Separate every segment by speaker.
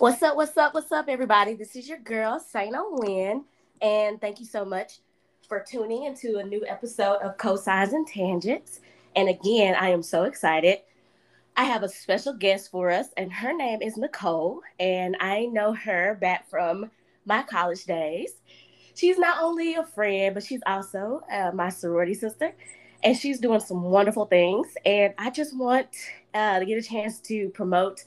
Speaker 1: What's up? What's up? What's up, everybody? This is your girl, Saina Win, and thank you so much for tuning into a new episode of Cosigns and Tangents. And again, I am so excited. I have a special guest for us, and her name is Nicole, and I know her back from my college days. She's not only a friend, but she's also uh, my sorority sister, and she's doing some wonderful things. And I just want uh, to get a chance to promote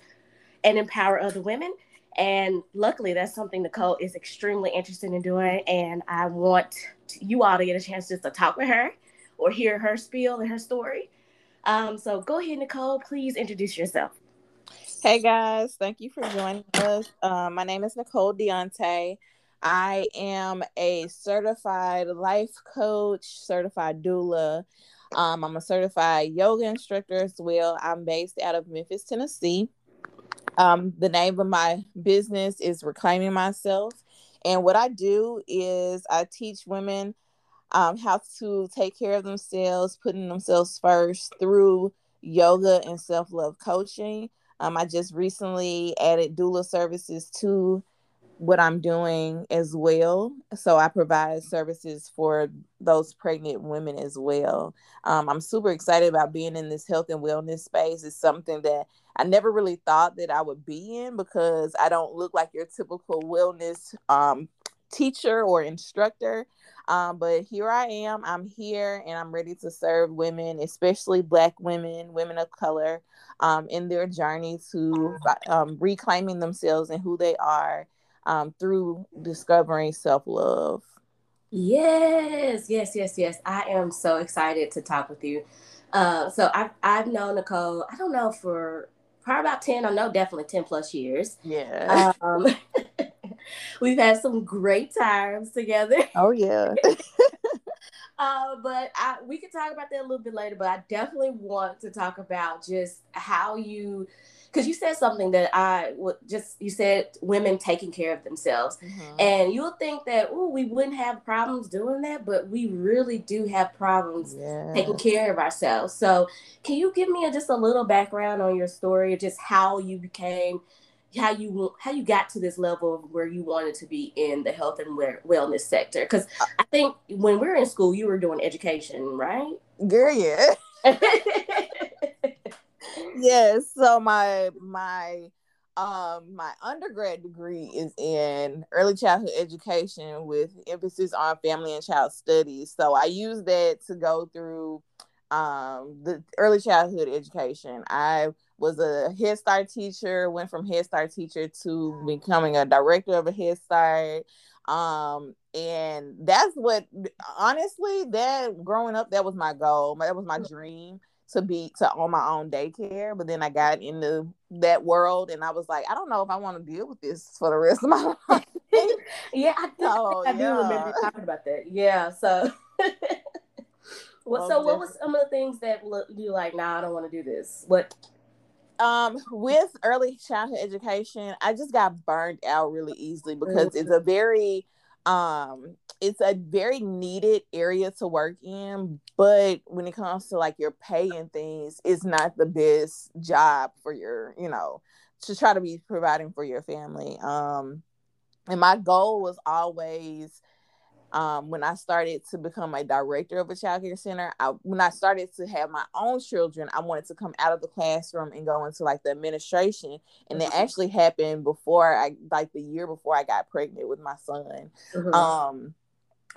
Speaker 1: and empower other women. And luckily, that's something Nicole is extremely interested in doing. And I want you all to get a chance just to talk with her or hear her spiel and her story. Um, so go ahead, Nicole. Please introduce yourself.
Speaker 2: Hey guys, thank you for joining us. Um, my name is Nicole Deonte. I am a certified life coach, certified doula. Um, I'm a certified yoga instructor as well. I'm based out of Memphis, Tennessee. Um, the name of my business is Reclaiming Myself. And what I do is I teach women um, how to take care of themselves, putting themselves first through yoga and self love coaching. Um, I just recently added doula services to what I'm doing as well. So I provide services for those pregnant women as well. Um, I'm super excited about being in this health and wellness space. It's something that I never really thought that I would be in because I don't look like your typical wellness um, teacher or instructor. Um, but here I am. I'm here and I'm ready to serve women, especially Black women, women of color, um, in their journey to um, reclaiming themselves and who they are um, through discovering self love.
Speaker 1: Yes, yes, yes, yes. I am so excited to talk with you. Uh, so I've I've known Nicole. I don't know for probably about ten. I know definitely ten plus years.
Speaker 2: Yeah. Um,
Speaker 1: we've had some great times together.
Speaker 2: Oh yeah.
Speaker 1: uh, but I, we can talk about that a little bit later. But I definitely want to talk about just how you because you said something that I would just you said women taking care of themselves, mm-hmm. and you'll think that oh we wouldn't have problems doing that, but we really do have problems yeah. taking care of ourselves. So, can you give me a, just a little background on your story, just how you became? how you how you got to this level of where you wanted to be in the health and wellness sector because uh i think when we are in school you were doing education right
Speaker 2: girl yeah yes. So my my um my undergrad degree is in early childhood education with emphasis on family and child studies. So I use that to go through um the early childhood education. I was a Head Start teacher, went from Head Start teacher to becoming a director of a Head Start. Um, and that's what honestly that growing up, that was my goal. That was my mm. dream to be to own my own daycare but then i got into that world and i was like i don't know if i want to deal with this for the rest of my life
Speaker 1: yeah i, I, yeah. do remember talking about that yeah so well, so what was some of the things that you like nah i don't want to do this what
Speaker 2: um with early childhood education i just got burned out really easily because mm-hmm. it's a very um it's a very needed area to work in but when it comes to like your pay and things it's not the best job for your you know to try to be providing for your family. Um and my goal was always um, when I started to become a director of a child care center, I, when I started to have my own children, I wanted to come out of the classroom and go into like the administration. And mm-hmm. it actually happened before I, like the year before I got pregnant with my son. Mm-hmm. Um,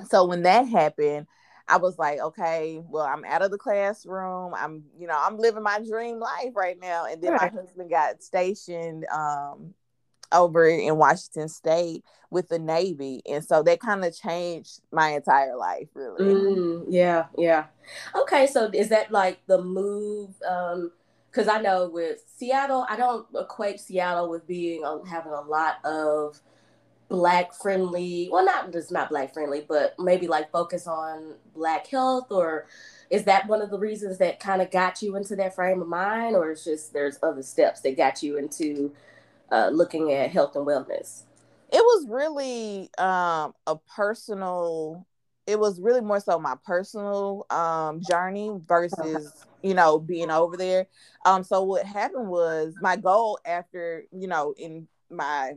Speaker 2: so when that happened, I was like, okay, well, I'm out of the classroom. I'm, you know, I'm living my dream life right now. And then right. my husband got stationed um, over in Washington State with the Navy, and so that kind of changed my entire life, really.
Speaker 1: Mm, yeah, yeah. Okay, so is that like the move? Um, because I know with Seattle, I don't equate Seattle with being uh, having a lot of black friendly. Well, not just not black friendly, but maybe like focus on black health or. Is that one of the reasons that kind of got you into that frame of mind, or it's just there's other steps that got you into uh, looking at health and wellness?
Speaker 2: It was really um, a personal it was really more so my personal um journey versus you know being over there um so what happened was my goal after you know in my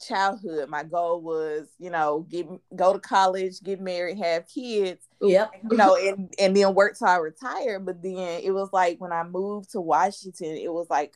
Speaker 2: childhood my goal was you know get go to college get married have kids
Speaker 1: Yep.
Speaker 2: you know and and then work till i retire but then it was like when i moved to washington it was like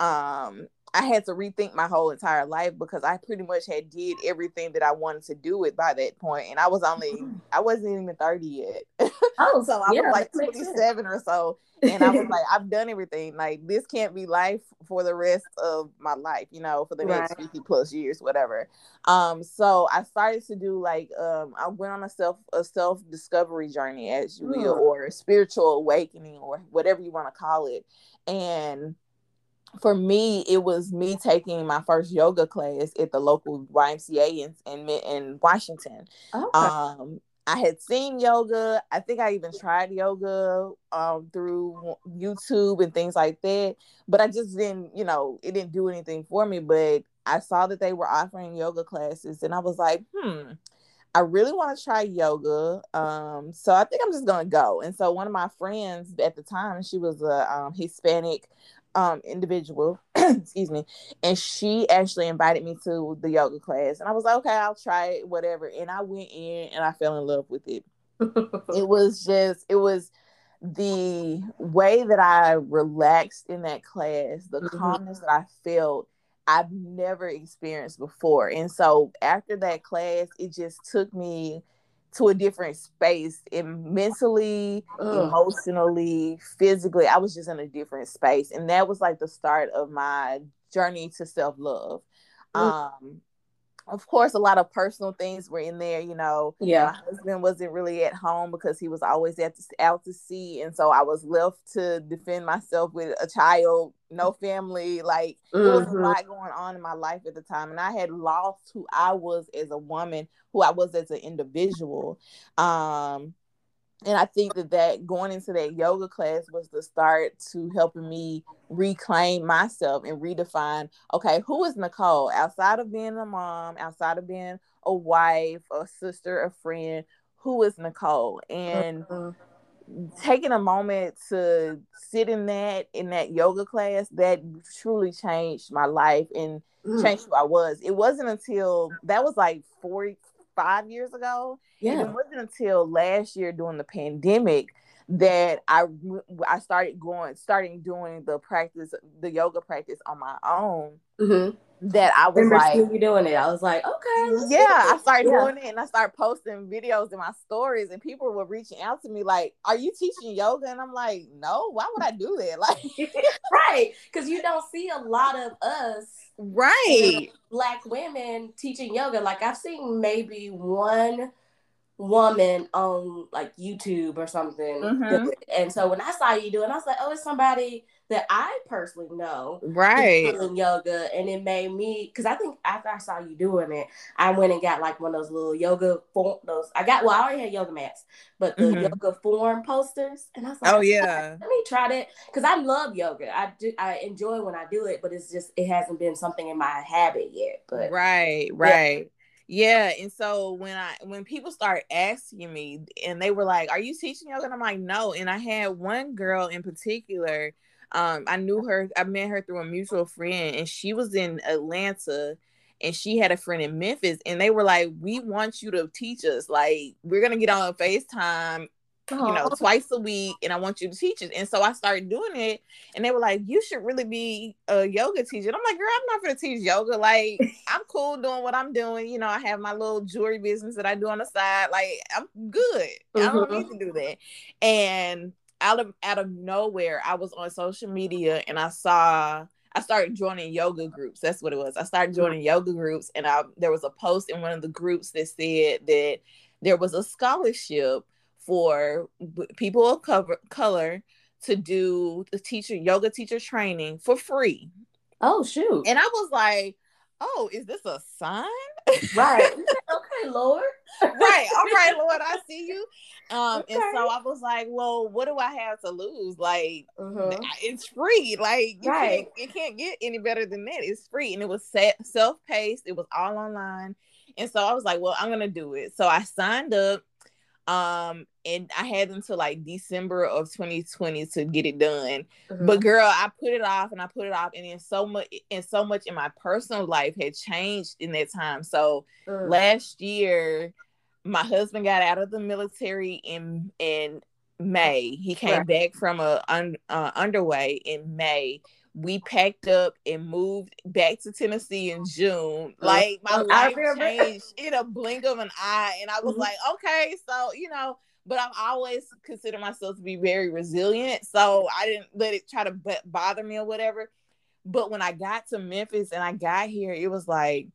Speaker 2: um I had to rethink my whole entire life because I pretty much had did everything that I wanted to do it by that point, and I was only
Speaker 1: Mhm.
Speaker 2: I wasn't even thirty yet.
Speaker 1: Oh,
Speaker 2: so I
Speaker 1: yeah,
Speaker 2: was like twenty seven or so, and I was like, I've done everything. Like this can't be life for the rest of my life, you know, for the next
Speaker 1: Right.
Speaker 2: fifty plus years, whatever. Um, so I started to do like um, I went on a self a self discovery journey, as you will,
Speaker 1: Mm.
Speaker 2: or a spiritual awakening, or whatever you want to call it, and for me, it was me taking my first yoga class at the local YMCA in in, in Washington.
Speaker 1: Okay.
Speaker 2: Um, I had seen yoga. I think I even tried yoga um, through YouTube and things like that. But I just didn't, you know, it didn't do anything for me. But I saw that they were offering yoga classes, and I was like, hmm. I really want to try yoga. Um, so I think I'm just gonna go. And so one of my friends at the time, she was a um, Hispanic um individual, excuse me, and she actually invited me to the yoga class. And I was like, okay, I'll try it, whatever. And I went in and I fell in love with it. It was just, it was the way that I relaxed in that class, the
Speaker 1: Mhm.
Speaker 2: calmness that I felt, I've never experienced before. And so after that class, it just took me to a different space and mentally,
Speaker 1: Ugh.
Speaker 2: emotionally, physically. I was just in a different space. And that was like the start of my journey to self love. Um, of course, a lot of personal things were in there, you know
Speaker 1: yeah, my
Speaker 2: husband wasn't really at home because he was always at the, out to sea and so i was left to defend myself with a child no family like there was a
Speaker 1: Mhm.
Speaker 2: lot going on in my life at the time and i had lost who i was as a woman who i was as an individual um and i think that that going into that yoga class was the start to helping me reclaim myself and redefine okay who is nicole outside of being a mom outside of being a wife a sister a friend who is nicole and
Speaker 1: Mhm.
Speaker 2: taking a moment to sit in that in that yoga class that truly changed my life and
Speaker 1: Mm.
Speaker 2: changed who i was it wasn't until that was like four five years ago and
Speaker 1: Yeah.
Speaker 2: it wasn't until last year during the pandemic that I I started going, starting doing the practice, the yoga practice on my own.
Speaker 1: Mhm.
Speaker 2: That I was
Speaker 1: Remember
Speaker 2: like,
Speaker 1: you doing it? I was like, okay.
Speaker 2: yeah, I started
Speaker 1: Yeah.
Speaker 2: doing it, and I started posting videos in my stories, and people were reaching out to me like, "Are you teaching yoga?" And I'm like, "No, why would I do that?" Like,
Speaker 1: right, because you don't see a lot of us
Speaker 2: right,
Speaker 1: black women teaching yoga. Like I've seen maybe one woman on like YouTube or something.
Speaker 2: Mhm.
Speaker 1: And so when I saw you doing, I was like, oh, it's somebody that I personally know
Speaker 2: right,
Speaker 1: doing yoga, and it made me because I think after I saw you doing it, I went and got like one of those little yoga form. Those I got. Well, I already had yoga mats, but the
Speaker 2: Mhm.
Speaker 1: yoga form posters, and I was like,
Speaker 2: oh yeah.
Speaker 1: let me try that because I love yoga. I do. I enjoy when I do it, but it's just it hasn't been something in my habit yet. But
Speaker 2: right right yeah. and so when i when people start asking me and they were like are you teaching yoga and i'm like no and i had one girl in particular um i knew her i met her through a mutual friend and she was in atlanta and she had a friend in memphis and they were like we want you to teach us like we're gonna get on facetime you know, twice a week, and I want you to teach it. And so I started doing it, and they were like, "You should really be a yoga teacher." And I'm like, "Girl, I'm not gonna teach yoga. Like, I'm cool doing what I'm doing. You know, I have my little jewelry business that I do on the side. Like, I'm good. I don't need to do that." And out of out of nowhere, I was on social media, and I saw. I started joining yoga groups. That's what it was. I started joining yoga groups, and I there was a post in one of the groups that said that there was a scholarship for people of cover, color to do the teacher yoga teacher training for free.
Speaker 1: Oh shoot!
Speaker 2: And I was like, "Oh, is this a sign?"
Speaker 1: right. okay, Lord.
Speaker 2: right. All right, Lord, I see you. Um, and so I was like, "Well, what do I have to lose? Like,
Speaker 1: Mhm.
Speaker 2: it's free. Like, you
Speaker 1: Right.
Speaker 2: can't, it can't get any better than that. It's free, and it was set, self-paced. It was all online, and so I was like, "Well, I'm gonna do it." So I signed up. Um, and I had until like December of 2020 to get it done. Mm-hmm. But girl, I put it off and I put it off, and then so much and so much in my personal life had changed in that time. So mm. last year, my husband got out of the military in in May. He came right. back from a un, uh, underway in May. We packed up and moved back to Tennessee in June. Uh, like my life changed in a blink of an eye, and I was mm-hmm. like, okay, so you know. But I've always considered myself to be very resilient, so I didn't let it try to b- bother me or whatever. But when I got to Memphis and I got here, it was like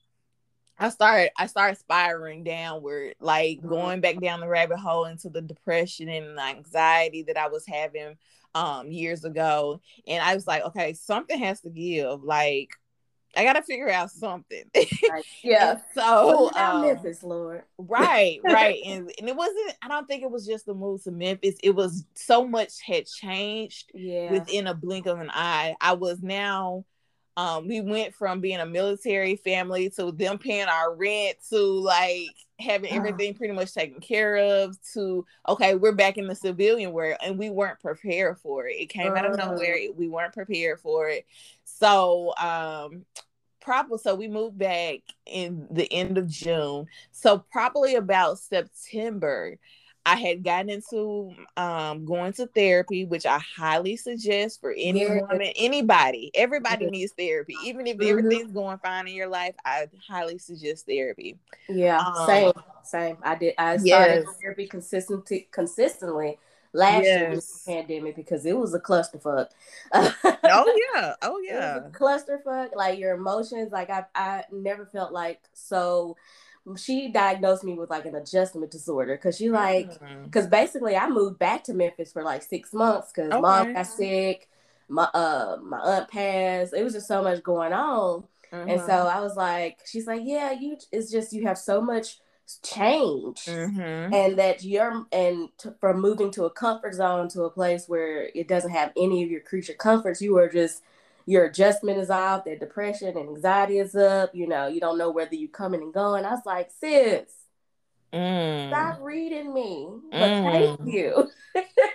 Speaker 2: I started I started spiraling downward, like mm-hmm. going back down the rabbit hole into the depression and anxiety that I was having um years ago. And I was like, okay, something has to give. Like I gotta figure out something.
Speaker 1: Right. Yeah.
Speaker 2: so
Speaker 1: um, Memphis, Lord.
Speaker 2: right, right. And and it wasn't, I don't think it was just the move to Memphis. It was so much had changed
Speaker 1: yeah.
Speaker 2: within a blink of an eye. I was now um, we went from being a military family to them paying our rent to like having everything pretty much taken care of to okay we're back in the civilian world and we weren't prepared for it. It came out of nowhere we weren't prepared for it. So um probably so we moved back in the end of june. So probably about september I had gotten into um, going to therapy, which I highly suggest for any yeah. woman, anybody. Everybody yeah. needs therapy, even if mm-hmm. everything's going fine in your life. I highly suggest therapy.
Speaker 1: Yeah, um, same, same. I did. I started yes. therapy consistently, consistently last yes. year with the pandemic because it was a clusterfuck.
Speaker 2: oh yeah, oh yeah,
Speaker 1: clusterfuck. Like your emotions. Like I, I never felt like so she diagnosed me with like an adjustment disorder because she like because mm. basically I moved back to Memphis for like six months because okay. mom got sick, my uh my aunt passed. It was just so much going on, mm-hmm. and so mm-hmm. I was like, she's like, yeah, you. It's just you have so much change, mm-hmm. and that you're and t- from moving to a comfort zone to a place where it doesn't have any of your creature comforts, you are just your adjustment is off, their depression and anxiety is up. You know, you don't know whether you're coming and going. I was like, sis, mm. stop reading me. But mm. thank you.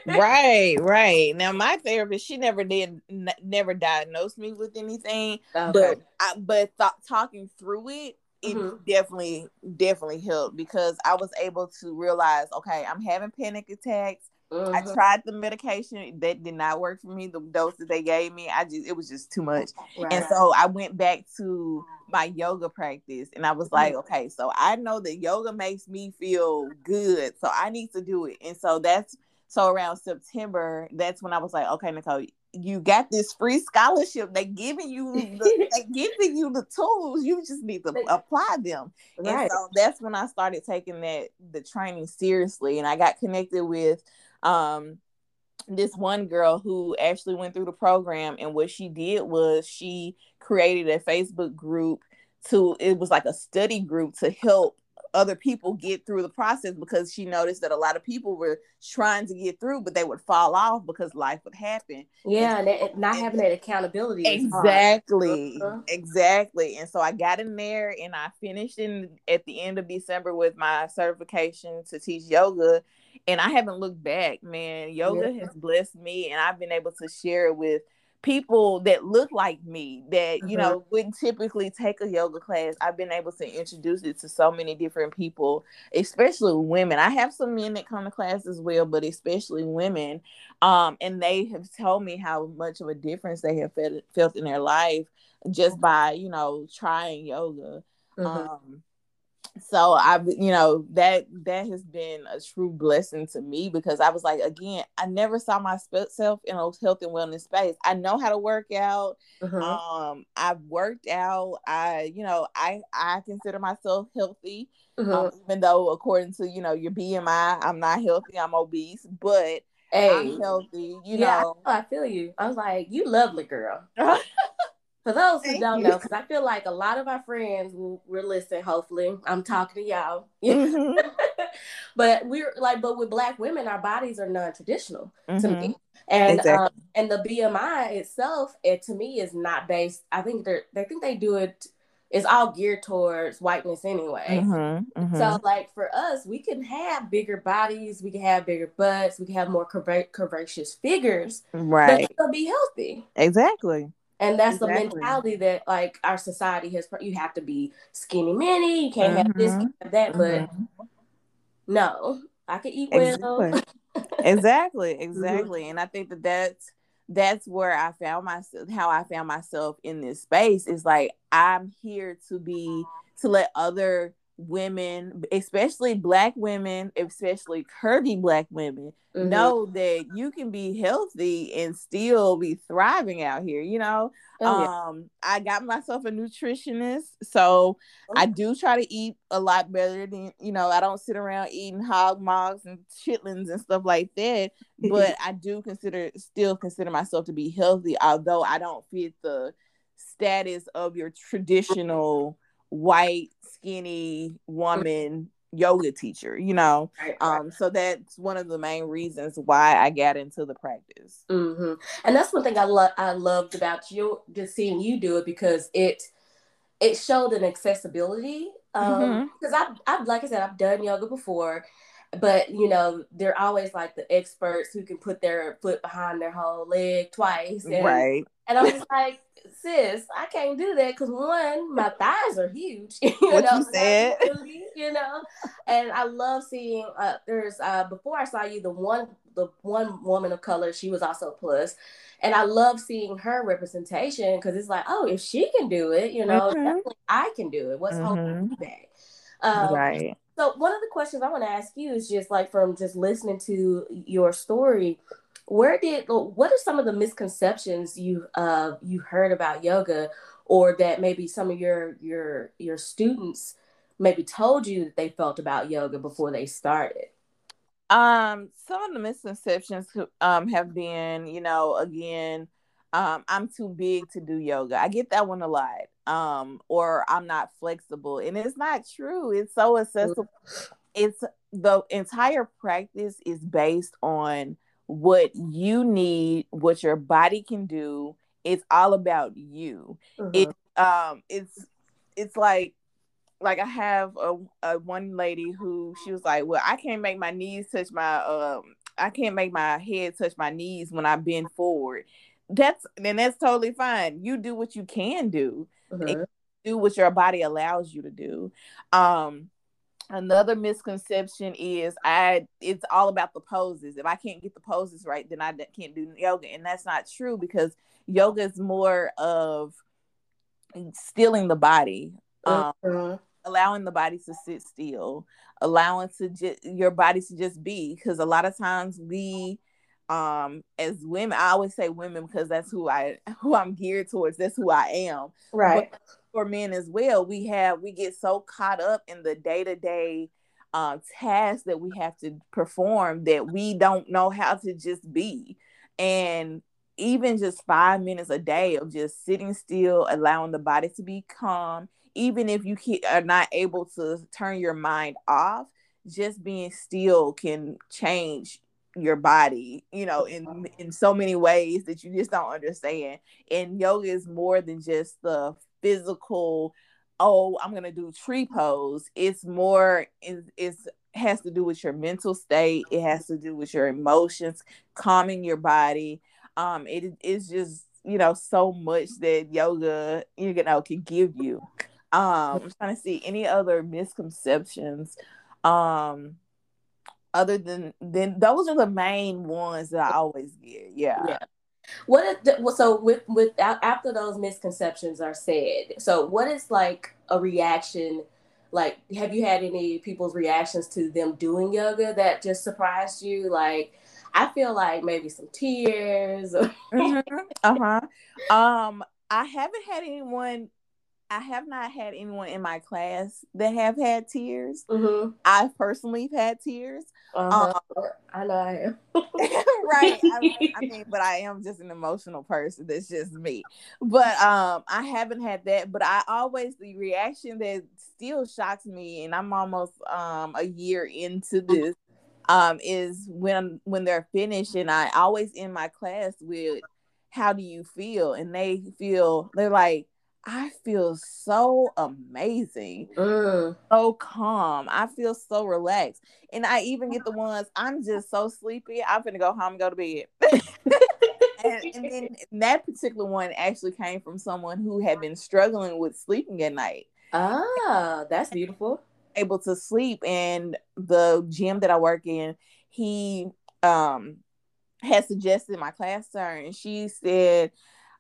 Speaker 2: right, right. Now my therapist, she never did, n- never diagnosed me with anything, okay. but I, but th- talking through it, it mm-hmm. definitely definitely helped because I was able to realize, okay, I'm having panic attacks. Mm-hmm. I tried the medication that did not work for me. The dose that they gave me, I just it was just too much. Right. And so I went back to my yoga practice and I was like, mm-hmm. okay, so I know that yoga makes me feel good. So I need to do it. And so that's so around September, that's when I was like, okay, Nicole, you got this free scholarship. They giving you the, they giving you the tools. You just need to apply them. Right. And so that's when I started taking that the training seriously. And I got connected with um this one girl who actually went through the program and what she did was she created a Facebook group to it was like a study group to help other people get through the process because she noticed that a lot of people were trying to get through but they would fall off because life would happen.
Speaker 1: Yeah and, and not having that accountability
Speaker 2: exactly uh-huh. exactly. And so i got in there and i finished in at the end of december with my certification to teach yoga and I haven't looked back, man. Yoga yeah. has blessed me, and I've been able to share it with people that look like me that you mm-hmm. know wouldn't typically take a yoga class i've been able to introduce it to so many different people especially women i have some men that come to class as well but especially women um, and they have told me how much of a difference they have felt, felt in their life just by you know trying yoga mm-hmm. um, so I've you know, that that has been a true blessing to me because I was like, again, I never saw myself in a health and wellness space. I know how to work out. Mm-hmm. Um, I've worked out. I, you know, I I consider myself healthy, mm-hmm. um, even though according to you know your BMI, I'm not healthy. I'm obese, but hey, I'm healthy. You yeah, know,
Speaker 1: I, I feel you. I was like, you lovely girl. For those who Thank don't you. know, because I feel like a lot of our friends will, will listen. Hopefully, I'm talking to y'all. Mm-hmm. but we're like, but with Black women, our bodies are non-traditional mm-hmm. to me, and exactly. um, and the BMI itself, it to me is not based. I think they they think they do it it's all geared towards whiteness anyway.
Speaker 2: Mm-hmm, mm-hmm.
Speaker 1: So, like for us, we can have bigger bodies, we can have bigger butts, we can have more curva- curvaceous figures,
Speaker 2: right?
Speaker 1: But still be healthy.
Speaker 2: Exactly.
Speaker 1: And that's
Speaker 2: Exactly.
Speaker 1: the mentality that like our society has. You have to be skinny mini. You can't have this,
Speaker 2: Mhm.
Speaker 1: can't have that. But
Speaker 2: Mhm.
Speaker 1: no, I can eat well.
Speaker 2: Exactly. exactly exactly and i think that that's that's where i found myself how i found myself in this space is like i'm here to be to let other women especially black women especially curvy black women
Speaker 1: Mhm.
Speaker 2: know that you can be healthy and still be thriving out here you know
Speaker 1: Oh, yeah.
Speaker 2: um i got myself a nutritionist so i do try to eat a lot better than you know i don't sit around eating hog mogs and chitlins and stuff like that but i do consider still consider myself to be healthy although i don't fit the status of your traditional white skinny woman yoga teacher you know
Speaker 1: Right, right.
Speaker 2: um so that's one of the main reasons why i got into the practice
Speaker 1: mm-hmm. And that's one thing I love. I loved about you, just seeing you do it because it it showed an accessibility. Um, because I've, I've like I said, I've done yoga before, but you know, they're always like the experts who can put their foot behind their whole leg twice, and,
Speaker 2: right
Speaker 1: and I'm just like, sis, I can't do that because one, my thighs are huge. You
Speaker 2: What
Speaker 1: know,
Speaker 2: you said.
Speaker 1: you know, and I love seeing. Uh, there's uh, before I saw you, the one, the one woman of color, she was also a plus, and I love seeing her representation because it's like, oh, if she can do it, you know,
Speaker 2: Mhm.
Speaker 1: definitely I can do it. What's holding me back? Um,
Speaker 2: right
Speaker 1: so one of the questions I want to ask you is just like from just listening to your story, where did what are some of the misconceptions you uh you heard about yoga or that maybe some of your your your students maybe told you that they felt about yoga before they started?
Speaker 2: Um, some of the misconceptions um have been, you know, again, um, I'm too big to do yoga. I get that one a lot. Um, or I'm not flexible, and it's not true. It's so accessible. It's the entire practice is based on what you need, what your body can do. It's all about you. It um, it's it's like like I have a, a one lady who she was like, well, I can't make my knees touch my um, I can't make my head touch my knees when I bend forward. That's then that's totally fine. You do what you can do.
Speaker 1: Mhm.
Speaker 2: Do what your body allows you to do. Um, another misconception is I it's all about the poses. If I can't get the poses right, then i can't do yoga, and that's not true because yoga is more of stealing the body. Um,
Speaker 1: Mhm.
Speaker 2: allowing the body to sit still allowing to just your body to just be because a lot of times we um as women i always say women because that's who i who i'm geared towards that's who i am
Speaker 1: Right.
Speaker 2: But for men as well we have we get so caught up in the day-to-day um tasks that we have to perform that we don't know how to just be. And even just five minutes a day of just sitting still allowing the body to be calm even if you are not able to turn your mind off just being still can change your body you know in in so many ways that you just don't understand. And yoga is more than just the physical oh i'm gonna do tree pose. It's more it's, it's has to do with your mental state. It has to do with your emotions calming your body. Um it is just you know so much that yoga you know can give you. Um i'm trying to see any other misconceptions. Um other than then those are the main ones that i always get yeah,
Speaker 1: Yeah. What is the, well, so with with after those misconceptions are said, so what is like a reaction? Like, have you had any people's reactions to them doing yoga that just surprised you? Like, I feel like maybe some tears. Or,
Speaker 2: Mhm. uh-huh um i haven't had anyone i have not had anyone in my class that have had tears.
Speaker 1: Mhm.
Speaker 2: i've personally had tears.
Speaker 1: Uh-huh. I know I am.
Speaker 2: right. I, I mean but i am just an emotional person. That's just me. But um i haven't had that but i always the reaction that still shocks me and i'm almost um a year into this um is when when they're finished and i always in my class with how do you feel? And they feel they're like I feel so amazing, mm. so calm. I feel so relaxed. And I even get the ones I'm just so sleepy, I'm gonna go home and go to bed. and, and then that particular one actually came from someone who had been struggling with sleeping at night.
Speaker 1: Ah, that's beautiful.
Speaker 2: Able to sleep. And the gym that I work in, he um had suggested my class to her and she said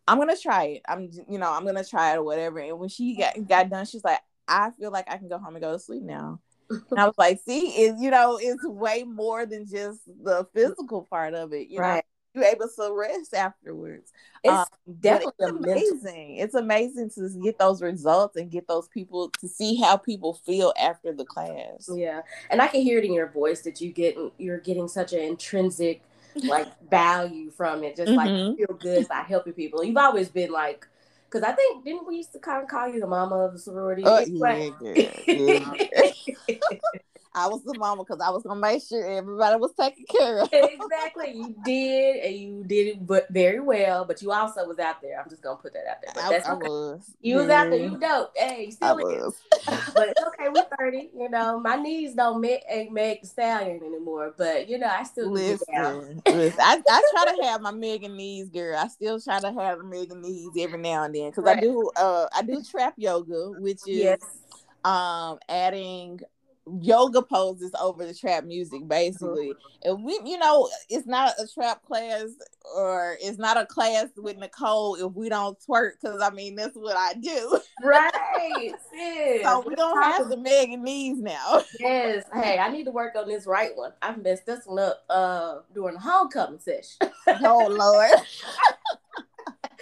Speaker 2: I'm gonna try it. I'm, you know, I'm gonna try it or whatever. And when she got got done, she's like, I feel like I can go home and go to sleep now. and I was like, see, it's you know, it's way more than just the physical part of it. You right. know, you're able to rest afterwards.
Speaker 1: It's um, definitely
Speaker 2: it's amazing. It's amazing to get those results and get those people to see how people feel after the class.
Speaker 1: Yeah, and I can hear it in your voice that you get you're getting such an intrinsic like value from it, just mm-hmm. like feel good by helping people. You've always been like, because I think didn't we used to kind of call you the mama of the sorority? Oh, yeah,
Speaker 2: yeah. I was the mama because I was gonna make sure everybody was taken care of.
Speaker 1: exactly, you did, and you did it, but very well. But you also was out there. I'm just gonna put that out there. But that's I, okay. Was. You was out there. You dope. Hey, you still I was. but it's okay. We're 30. You know, my knees don't make ain't make the stallion anymore. But you know, I still listen.
Speaker 2: listen I, I try to have my Megan knees, girl. I still try to have Megan knees every now and then because right. I do. Uh, I do trap yoga, which is. Yes um adding yoga poses over the trap music basically. Mm-hmm. and we you know it's not a trap class or it's not a class with nicole if we don't twerk because i mean that's what i do.
Speaker 1: Right
Speaker 2: so we don't have to the megan knees now.
Speaker 1: Yes. Hey i need to work on this right one. I've messed this one up uh during the homecoming session.
Speaker 2: Oh lord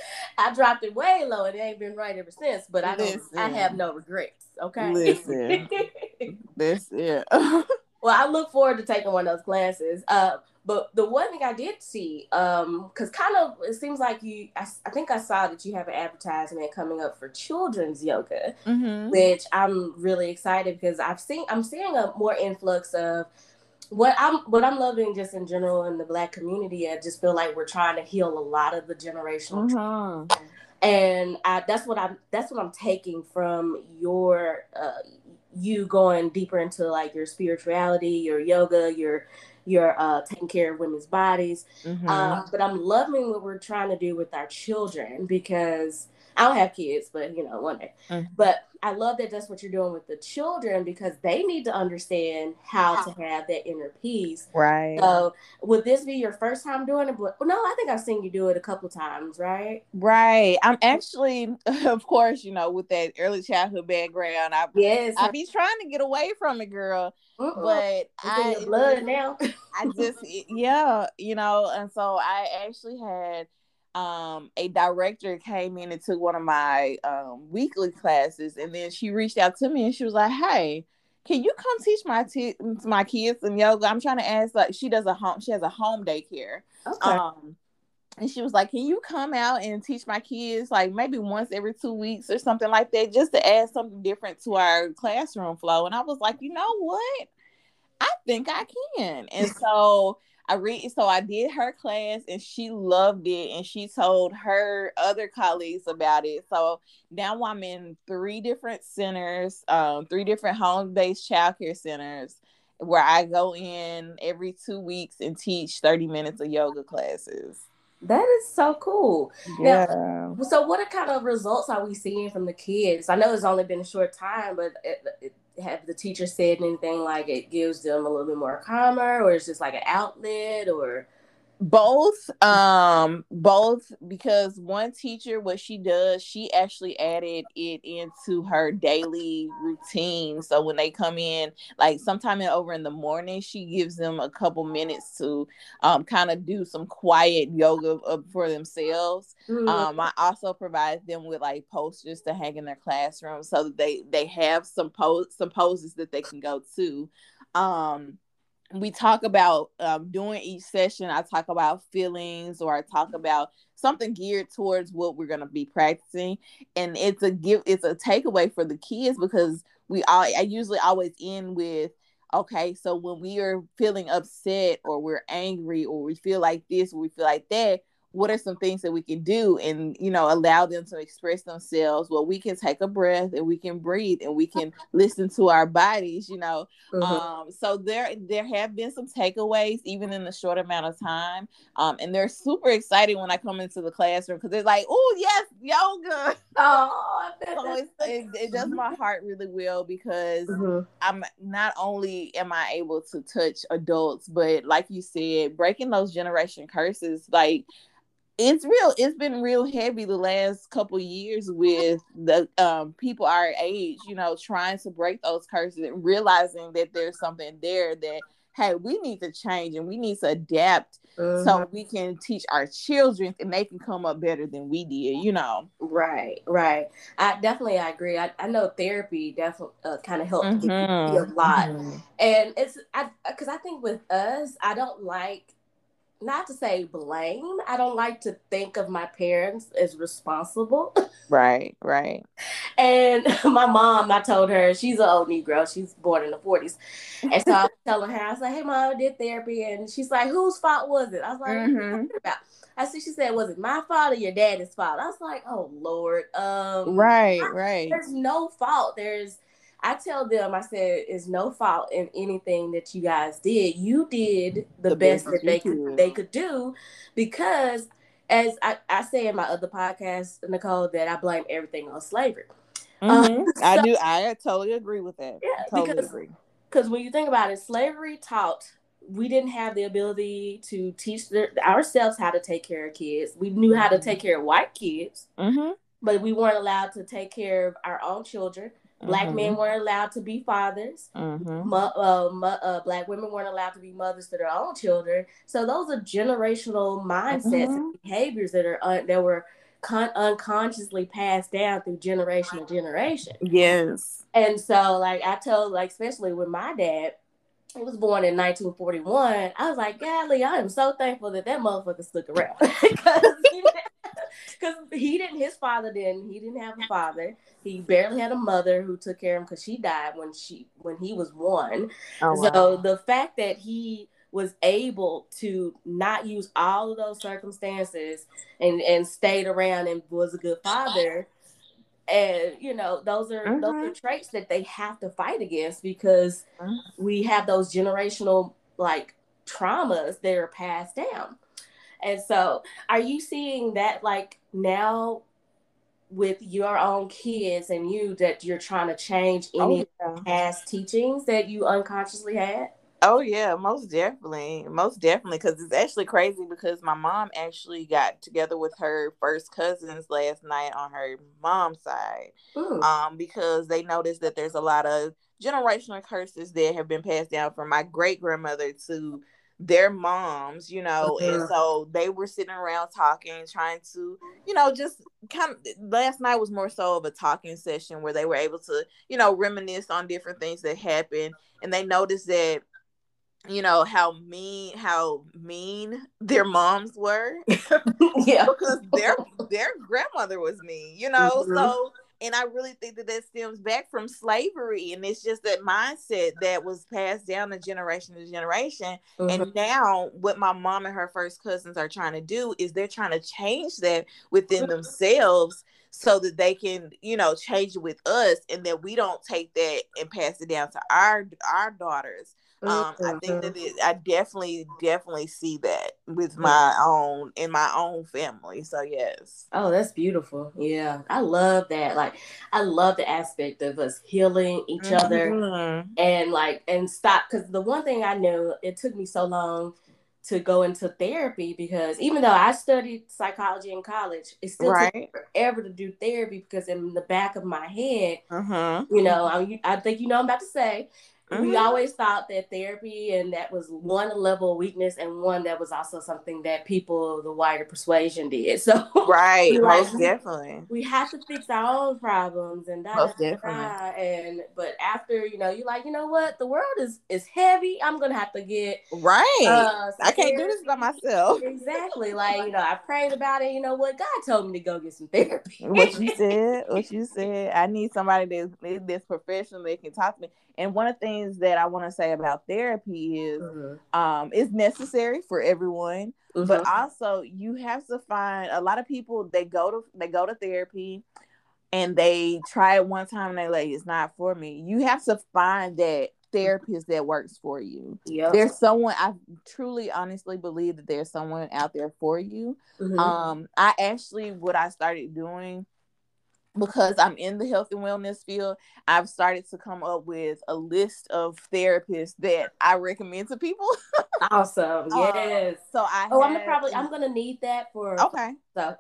Speaker 1: I dropped it way low and it ain't been right ever since. But I don't, I have no regrets. Okay.
Speaker 2: Listen. this yeah.
Speaker 1: well, I look forward to taking one of those classes. Uh, but the one thing I did see, um, because kind of it seems like you, I, I, think I saw that you have an advertisement coming up for children's yoga, mm-hmm. which I'm really excited because I've seen I'm seeing a more influx of what I'm what I'm loving just in general in the black community. I just feel like we're trying to heal a lot of the generational. Mm-hmm. And I, that's what I'm that's what I'm taking from your uh, you going deeper into like your spirituality, your yoga, your your uh, taking care of women's bodies. Mm-hmm. Uh, but I'm loving what we're trying to do with our children because I don't have kids, but you know, one day. Mm. But I love that that's what you're doing with the children because they need to understand how to have that inner peace.
Speaker 2: Right.
Speaker 1: So, would this be your first time doing it? But no, I think I've seen you do it a couple times, right?
Speaker 2: Right. I'm actually, of course, you know, with that early childhood background, I yes, I be trying to get away from it, girl. Uh-uh. But it's I
Speaker 1: blood now.
Speaker 2: I just, yeah, you know, and so I actually had um, a director came in and took one of my um, weekly classes, and then she reached out to me and she was like, "Hey, can you come teach my t- my kids some yoga? I'm trying to ask like she does a home she has a home daycare. Okay. Um, and she was like, "Can you come out and teach my kids like maybe once every two weeks or something like that, just to add something different to our classroom flow?" And I was like, "You know what? I think I can." And so I read so I did her class and she loved it and she told her other colleagues about it. So now I'm in three different centers, um, three different home-based childcare centers where I go in every two weeks and teach 30 minutes of yoga classes.
Speaker 1: That is so cool. Yeah. Now, so what kind of results are we seeing from the kids? I know it's only been a short time, but it, it, have the teacher said anything like it gives them a little bit more calmer, or it's just like an outlet, or
Speaker 2: both um both because one teacher what she does she actually added it into her daily routine. So when they come in like sometime in, over in the morning she gives them a couple minutes to um kind of do some quiet yoga for themselves. Mm-hmm. um i also provide them with like posters to hang in their classroom so that they they have some pose some poses that they can go to. Um we talk about um, doing each session i talk about feelings or i talk about something geared towards what we're going to be practicing. And it's a give it's a takeaway for the kids because we all i usually always end with okay so when we are feeling upset or we're angry or we feel like this or we feel like that what are some things that we can do and you know allow them to express themselves well we can take a breath and we can breathe and we can listen to our bodies you know mm-hmm. um so there there have been some takeaways even in the short amount of time um and they're super excited when i come into the classroom because they're like oh yes yoga oh so it, it, does my heart really well because mm-hmm. i'm not only am i able to touch adults but like you said breaking those generation curses like it's real it's been real heavy the last couple years with the um, people our age you know trying to break those curses and realizing that there's something there that hey we need to change and we need to adapt uh-huh. so mm-hmm. we can teach our children and they can come up better than we did you know
Speaker 1: right right i definitely i agree i, I know therapy definitely uh, kind of helped mm-hmm. me a lot mm-hmm. and it's i because i think with us i don't like not to say blame. I don't like to think of my parents as responsible.
Speaker 2: Right, right.
Speaker 1: And my mom, I told her she's an old Negro. She's born in the 40s. And so I was telling her, I was like, hey, mom, I did therapy. And she's like, whose fault was it? I was like, mm-hmm. about? I see she said, was it my fault or your daddy's fault? I was like, oh, Lord. Um,
Speaker 2: right, I, right.
Speaker 1: There's no fault. There's, I tell them, I said, it's no fault in anything that you guys did. You did the, the best that they could they could do, because as I, I say in my other podcast, Nicole, that I blame everything on slavery.
Speaker 2: Mm-hmm. Um, so, I do. I totally agree with that.
Speaker 1: Yeah,
Speaker 2: totally
Speaker 1: because, agree. Because when you think about it, slavery taught we didn't have the ability to teach their, ourselves how to take care of kids. We knew how to take care of white kids, mm-hmm. but we weren't allowed to take care of our own children. Black mm-hmm. men weren't allowed to be fathers. Mm-hmm. Mo- uh, mo- uh, black women weren't allowed to be mothers to their own children. So those are generational mindsets mm-hmm. and behaviors that are uh, that were con- unconsciously passed down through generation to generation.
Speaker 2: Yes.
Speaker 1: And so, like I told, like especially with my dad, he was born in 1941. I was like, golly, I am so thankful that that motherfucker stuck around because because he didn't. His father didn't. He didn't have a father. He barely had a mother who took care of him because she died when she when he was one. Oh, wow. So the fact that he was able to not use all of those circumstances and and stayed around and was a good father and you know those are mm-hmm. those are traits that they have to fight against because mm-hmm. we have those generational like traumas that are passed down and so, are you seeing that like now with your own kids and you that you're trying to change oh, any oh, yeah. past teachings that you unconsciously had?
Speaker 2: Oh yeah, most definitely, most definitely. Because it's actually crazy because my mom actually got together with her first cousins last night on her mom's side, Ooh. um, because they noticed that there's a lot of generational curses that have been passed down from my great grandmother to their moms, you know, and uh-huh. so they were sitting around talking, trying to, you know, just kind of last night was more so of a talking session where they were able to, you know, reminisce on different things that happened. And they noticed that, you know, how mean how mean their moms were. yeah. because their their grandmother was mean, you know. Mm-hmm. So and I really think that that stems back from slavery, and it's just that mindset that was passed down to generation to generation. Mm-hmm. And now, what my mom and her first cousins are trying to do is they're trying to change that within mm-hmm. themselves so that they can, you know, change it with us, and that we don't take that and pass it down to our our daughters. Um, I think that mm-hmm. it, I definitely, definitely see that with my own in my own family. So yes.
Speaker 1: Oh, that's beautiful. Yeah, I love that. Like, I love the aspect of us healing each mm-hmm. other and like and stop. Because the one thing I know, it took me so long to go into therapy because even though I studied psychology in college, it still right. took forever to do therapy because in the back of my head, uh-huh. you know, I, I think you know I'm about to say, Mm-hmm. We always thought that therapy and that was one level of weakness and one that was also something that people the wider persuasion did. So
Speaker 2: right, most definitely.
Speaker 1: We have to fix our own problems and that most definitely. And but after you know, you're like, you know what, the world is is heavy. I'm gonna have to get
Speaker 2: right. Uh, I can't do this by myself.
Speaker 1: Exactly. Like you know, I prayed about it. You know what, God told me to go get some therapy.
Speaker 2: what you said, what you said. I need somebody that's that's professional that can talk to me. And one of the things things that I want to say about therapy is mm-hmm. um, it's necessary for everyone, mm-hmm. but also you have to find a lot of people they go to they go to therapy and they try it one time and they like it's not for me. You have to find that therapist that works for you. Yeah. There's someone I truly honestly believe that there's someone out there for you. Mm-hmm. Um I actually what I started doing because I'm in the health and wellness field, I've started to come up with a list of therapists that I recommend to people.
Speaker 1: awesome. Um, yes.
Speaker 2: Um, so I
Speaker 1: Oh, I'm probably I'm gonna need that for
Speaker 2: Okay. So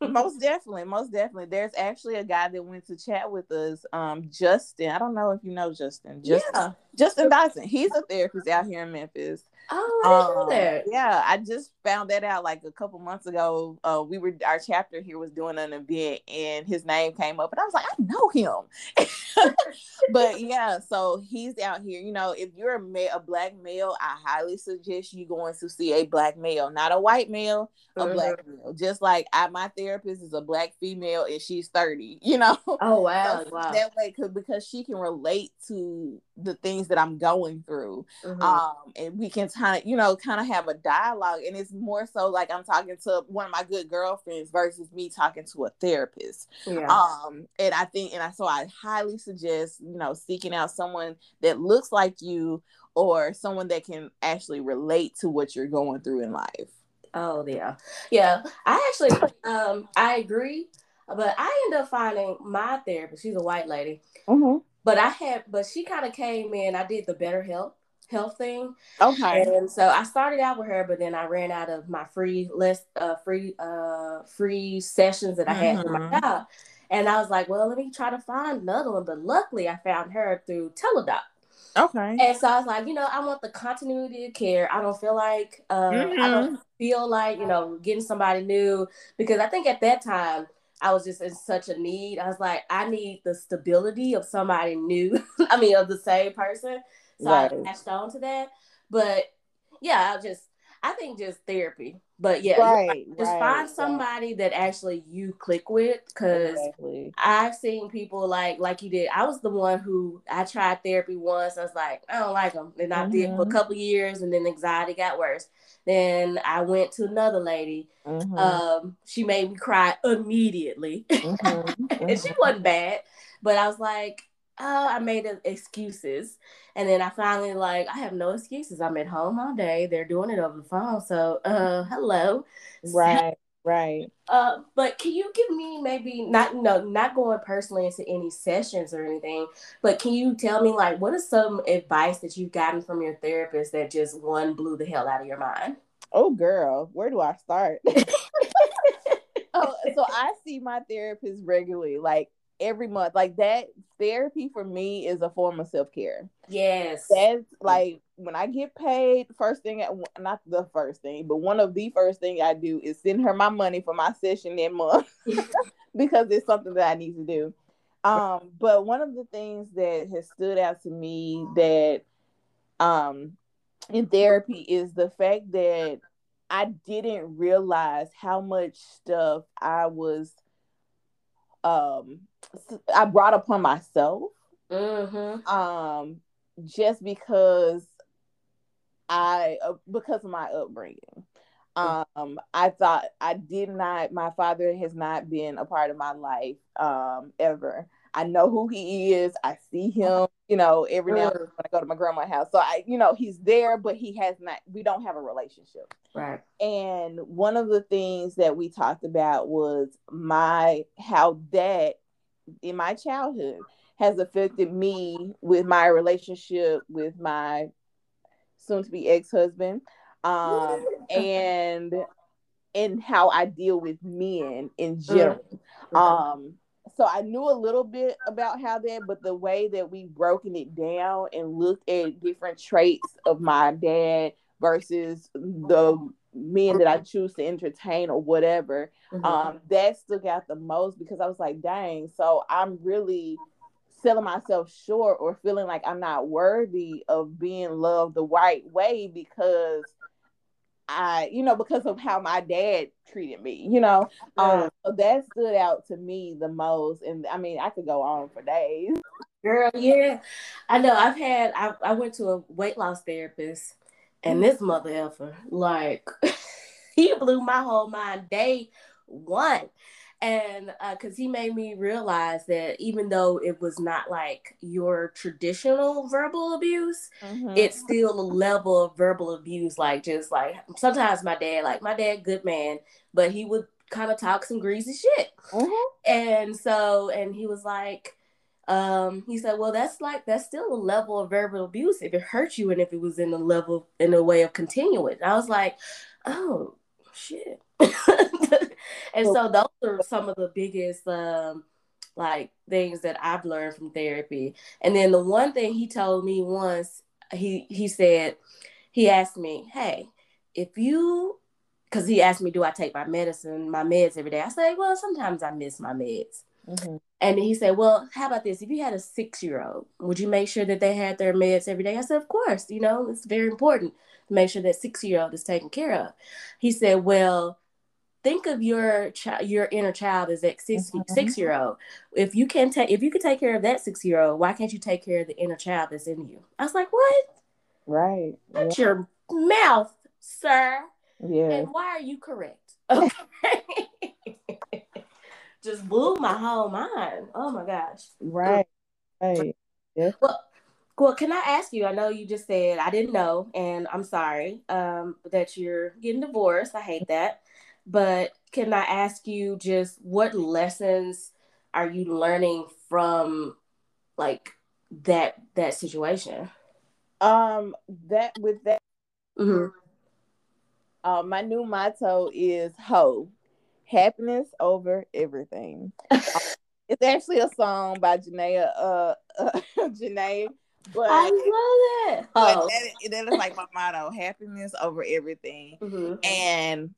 Speaker 2: most definitely, most definitely. There's actually a guy that went to chat with us, um, Justin. I don't know if you know Justin. Justin, yeah. Justin Dyson. He's a therapist out here in Memphis.
Speaker 1: Oh, I didn't um, know that.
Speaker 2: Yeah, I just found that out like a couple months ago. Uh, we were our chapter here was doing an event, and his name came up, and I was like, I know him. but yeah, so he's out here. You know, if you're a, ma- a black male, I highly suggest you going to see a black male, not a white male, a mm-hmm. black male. Just like I, my therapist is a black female, and she's thirty. You know.
Speaker 1: Oh wow, so wow.
Speaker 2: That way, because she can relate to the things that I'm going through, mm-hmm. um, and we can kind of, you know, kind of have a dialogue. And it's more so like I'm talking to one of my good girlfriends versus me talking to a therapist. Yeah. Um, and I think, and I so I highly suggest, you know, seeking out someone that looks like you or someone that can actually relate to what you're going through in life.
Speaker 1: Oh yeah, yeah. I actually, um, I agree, but I end up finding my therapist. She's a white lady. Mm-hmm. But I had, but she kind of came in. I did the BetterHelp health thing.
Speaker 2: Okay.
Speaker 1: And so I started out with her, but then I ran out of my free list, uh, free, uh, free sessions that I had mm-hmm. for my mm-hmm. job. And I was like, well, let me try to find another one. But luckily, I found her through Teladoc.
Speaker 2: Okay.
Speaker 1: And so I was like, you know, I want the continuity of care. I don't feel like, uh, mm-hmm. I don't feel like, you know, getting somebody new because I think at that time I was just in such a need. I was like, I need the stability of somebody new. I mean, of the same person. So right. I latched on to that. But yeah, I just I think just therapy. But yeah, right, just right, find somebody that actually you click with because exactly. I've seen people like like you did. I was the one who I tried therapy once. I was like, I don't like them, and I mm-hmm. did for a mm-hmm. couple years, and then anxiety got worse. Then I went to another lady. Mm-hmm. Um, she made me cry immediately, mm-hmm. and she mm-hmm. wasn't bad, but I was like, oh, I made excuses. And then I finally like, I have no excuses. I'm at home all day. They're doing it over the phone. So, uh, hello.
Speaker 2: Right. Right.
Speaker 1: Uh, but can you give me maybe not no not going personally into any sessions or anything, but can you tell me like what is some advice that you've gotten from your therapist that just one blew the hell out of your mind?
Speaker 2: Oh girl, where do I start? oh, so I see my therapist regularly. Like every month. Like that therapy for me is a form of self care.
Speaker 1: Yes.
Speaker 2: That's like when I get paid, first thing, not the first thing, but one of the first thing I do is send her my money for my session that month because it's something that I need to do. Um, but one of the things that has stood out to me that um in therapy is the fact that I didn't realize how much stuff I was um I brought upon myself. Mm-hmm. Um, just because I uh, because of my upbringing. Um, I thought I did not. My father has not been a part of my life um, ever. I know who he is. I see him, you know, every now and then when I go to my grandma's house. So I, you know, he's there, but he has not. We don't have a relationship.
Speaker 1: Right.
Speaker 2: And one of the things that we talked about was my how that in my childhood has affected me with my relationship with my soon to be ex-husband um and and how I deal with men in mm. general. Mm-hmm. Um so I knew a little bit about how that, but the way that we've broken it down and looked at different traits of my dad versus the men that I choose to entertain or whatever, mm-hmm. um, that stuck out the most because I was like, dang, so I'm really selling myself short or feeling like I'm not worthy of being loved the right way because I, you know, because of how my dad treated me, you know. Um, so that stood out to me the most. And I mean, I could go on for days.
Speaker 1: Girl, yeah. I know I've had I, I went to a weight loss therapist and this mother effer, like he blew my whole mind day one. And because uh, he made me realize that even though it was not like your traditional verbal abuse, mm-hmm. it's still a level of verbal abuse. Like just like sometimes my dad, like my dad, good man, but he would kind of talk some greasy shit. Mm-hmm. And so, and he was like, um, he said, well, that's like, that's still a level of verbal abuse if it hurt you and if it was in a level, in a way of continuing. I was like, oh, shit. and so those are some of the biggest, um, like things that I've learned from therapy. And then the one thing he told me once, he he said, he asked me, "Hey, if you because he asked me, do I take my medicine, my meds every day? I say, well, sometimes I miss my meds. Mm-hmm. And he said, well, how about this? If you had a six year old, would you make sure that they had their meds every day? I said, of course. You know, it's very important to make sure that six year old is taken care of. He said, well, think of your child, your inner child as that 6 mm-hmm. six year old. If you can take, if you can take care of that six year old, why can't you take care of the inner child that's in you? I was like, what?
Speaker 2: Right.
Speaker 1: Shut yeah. your mouth, sir. Yeah. And why are you correct? Okay. Just blew my whole mind. Oh my gosh.
Speaker 2: Right. Right.
Speaker 1: Yeah. Well, well, can I ask you? I know you just said I didn't know, and I'm sorry um, that you're getting divorced. I hate that. But can I ask you just what lessons are you learning from like that that situation?
Speaker 2: Um, that with that. Mm-hmm uh, my new motto is "Ho, happiness over everything." it's actually a song by Jhené. Uh, uh Jhené.
Speaker 1: But I love
Speaker 2: it. Oh. That, that is like my motto: happiness over everything. Mm-hmm. And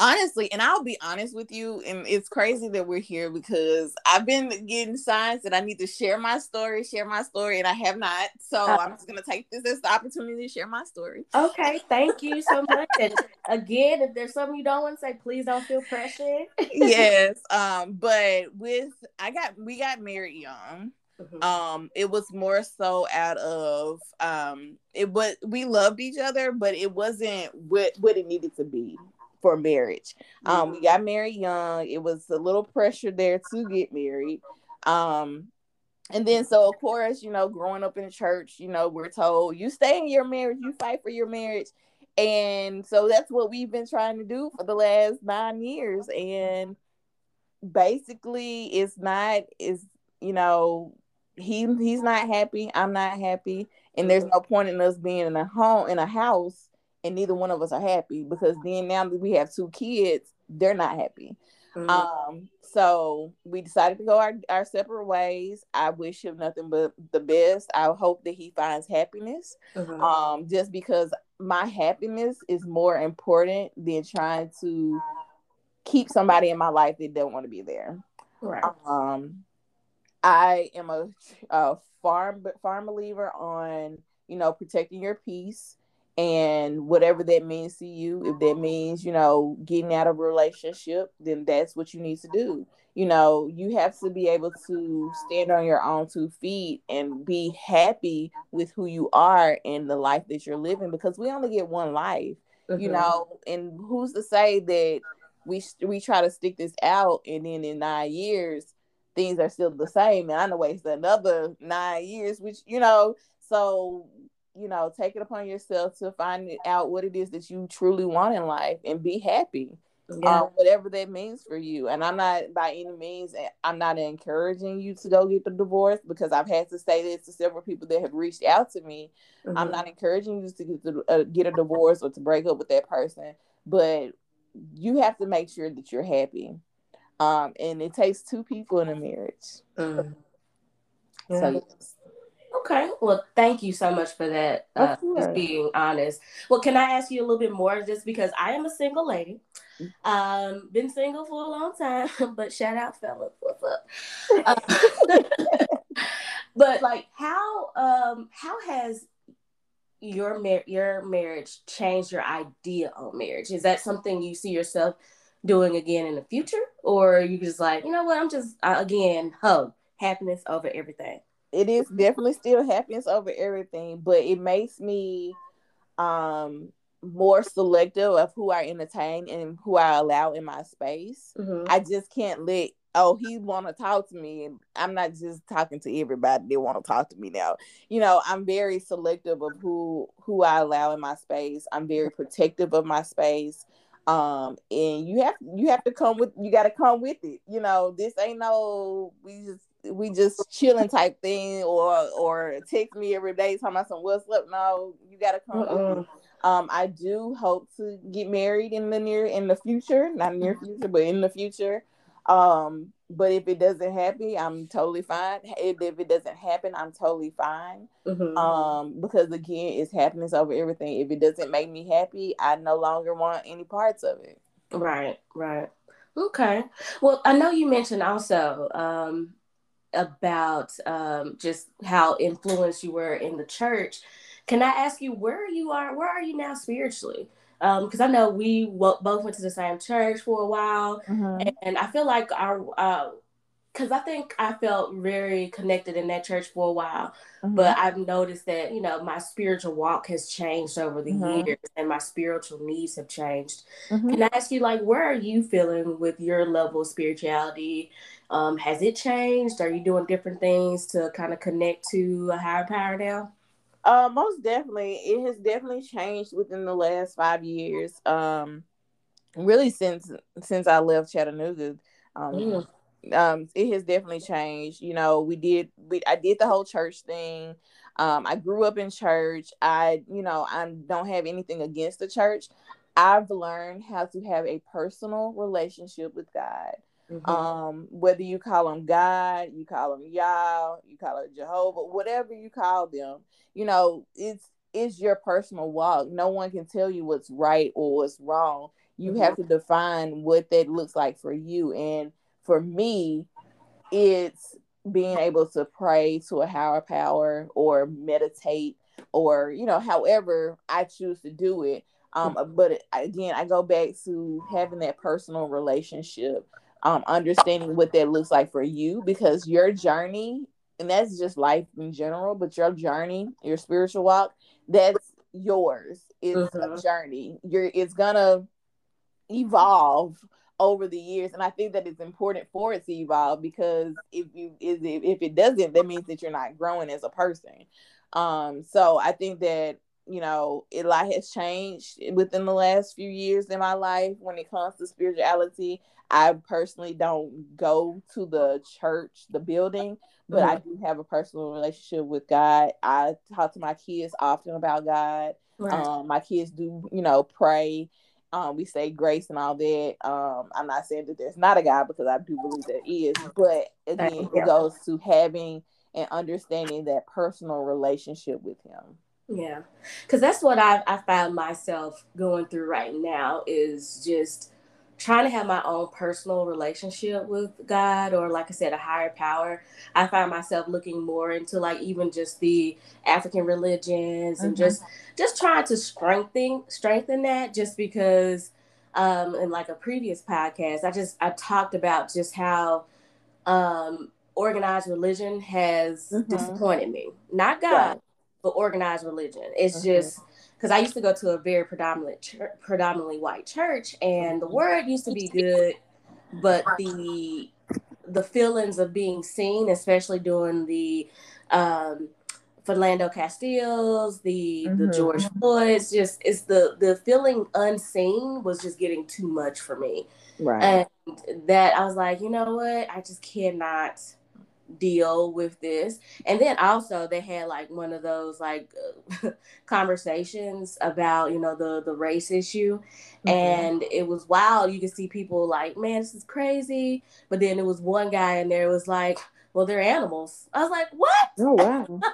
Speaker 2: honestly, and I'll be honest with you, and it's crazy that we're here because I've been getting signs that I need to share my story, share my story, and I have not. So uh, I'm just gonna take this as the opportunity to share my story.
Speaker 1: Okay, thank you so much. and again, if there's something you don't want to say, please don't feel pressured.
Speaker 2: yes, um, but with I got we got married young. Mm-hmm. Um, it was more so out of um, it was we loved each other, but it wasn't what what it needed to be for marriage. Um, we got married young. It was a little pressure there to get married. Um, and then so of course, you know, growing up in the church, you know, we're told you stay in your marriage, you fight for your marriage. And so that's what we've been trying to do for the last nine years. And basically it's not is you know, he he's not happy, I'm not happy, and there's no point in us being in a home in a house and neither one of us are happy because then now that we have two kids, they're not happy. Mm-hmm. Um, so we decided to go our, our separate ways. I wish him nothing but the best. I hope that he finds happiness. Mm-hmm. Um, just because my happiness is more important than trying to keep somebody in my life that don't want to be there. Right. Um, I am a, a farm farm believer on you know protecting your peace. And whatever that means to you if that means you know getting out of a relationship then that's what you need to do. You know you have to be able to stand on your own two feet and be happy with who you are and the life that you're living because we only get one life mm-hmm. you know? And who's to say that we we try to stick this out and then in nine years things are still the same and i know waste another nine years which you know so you know, take it upon yourself to find out what it is that you truly want in life and be happy. Yeah. Um, whatever that means for you. And I'm not by any means, eh, I'm not encouraging you to go get the divorce because I've had to say this to several people that have reached out to me. Mm-hmm. I'm not encouraging you to get, the, uh, get a divorce or to break up with that person, but you have to make sure that you're happy. Um, and it takes two people in a marriage. Mm-hmm.
Speaker 1: So, yes. Okay. Well, thank you so much for that. Uh, just being honest. Well, can I ask you a little bit more? Just because I am a single lady, um, been single for a long time. But shout out, fellas, what's up? Uh, but like, how um how has your mar- your marriage changed your idea on marriage? Is that something you see yourself doing again in the future, or you just like, you know what? I'm just uh, again, hug happiness over everything.
Speaker 2: it is definitely still happiness over everything, but it makes me um more selective of who I entertain and who I allow in my space. Mm-hmm. I just can't let oh he want to talk to me and i'm not just talking to everybody they want to talk to me now you know i'm very selective of who who i allow in my space i'm very protective of my space um and you have you have to come with you got to come with it you know this ain't no we just we just chilling type thing or or text me every day talking about some what's up no you got to come uh-uh. Um, I do hope to get married in the near in the future, not near future, but in the future. Um, but if it doesn't happen, I'm totally fine. If, if it doesn't happen, I'm totally fine. Mm-hmm. Um, because again, it's happiness over everything. If it doesn't make me happy, I no longer want any parts of it.
Speaker 1: Right, right. Okay. Well, I know you mentioned also um, about um, just how influenced you were in the church. Can I ask you where you are? Where are you now spiritually? Because um, I know we w- both went to the same church for a while, mm-hmm. and I feel like our because uh, I think I felt very connected in that church for a while, mm-hmm. but I've noticed that you know my spiritual walk has changed over the mm-hmm. years, and my spiritual needs have changed. Mm-hmm. Can I ask you, like, where are you feeling with your level of spirituality? Um, has it changed? Are you doing different things to kind of connect to a higher power now?
Speaker 2: Uh, most definitely, it has definitely changed within the last five years. Um, really since since I left Chattanooga. Um, mm. um, it has definitely changed. You know, we did we I did the whole church thing. Um, I grew up in church. I, you know, I don't have anything against the church. I've learned how to have a personal relationship with God. Mm-hmm. Um, whether you call him God, you call him Yah, you call it Jehovah, whatever you call them, you know, it's it's your personal walk. No one can tell you what's right or what's wrong. You mm-hmm. have to define what that looks like for you. And for me, it's being able to pray to a higher power or meditate or you know however i choose to do it um but again i go back to having that personal relationship um, understanding what that looks like for you because your journey, and that's just life in general, but your journey, your spiritual walk, that's yours. It's mm-hmm. a journey. You're it's gonna evolve over the years and i think that it's important for it to evolve because if you if it doesn't that means that you're not growing as a person um so i think that you know, a lot has changed within the last few years in my life when it comes to spirituality. I personally don't go to the church, the building, but mm-hmm. I do have a personal relationship with God. I talk to my kids often about God. Right. Um, my kids do, you know, pray. Um, we say grace and all that. Um, I'm not saying that there's not a God because I do believe there is, but again, yeah. it goes to having and understanding that personal relationship with Him.
Speaker 1: Yeah, because that's what I I found myself going through right now is just trying to have my own personal relationship with God or like I said a higher power. I find myself looking more into like even just the African religions mm-hmm. and just just trying to strengthen strengthen that just because um in like a previous podcast I just I talked about just how um organized religion has mm-hmm. disappointed me. Not God, but organized religion. It's mm-hmm. just because I used to go to a very predominant, predominantly white church, and the word used to be good, but the the feelings of being seen, especially during the um, Philando Castiles, the mm-hmm. the George Floyd's, just it's the the feeling unseen was just getting too much for me. Right. And that I was like, you know what? I just cannot deal with this. And then also they had like one of those like conversations about you know the the race issue. Mm-hmm. and it was wild. You could see people like man this is crazy. But then there was one guy in there was like well they're animals. I was like what?
Speaker 2: Oh wow.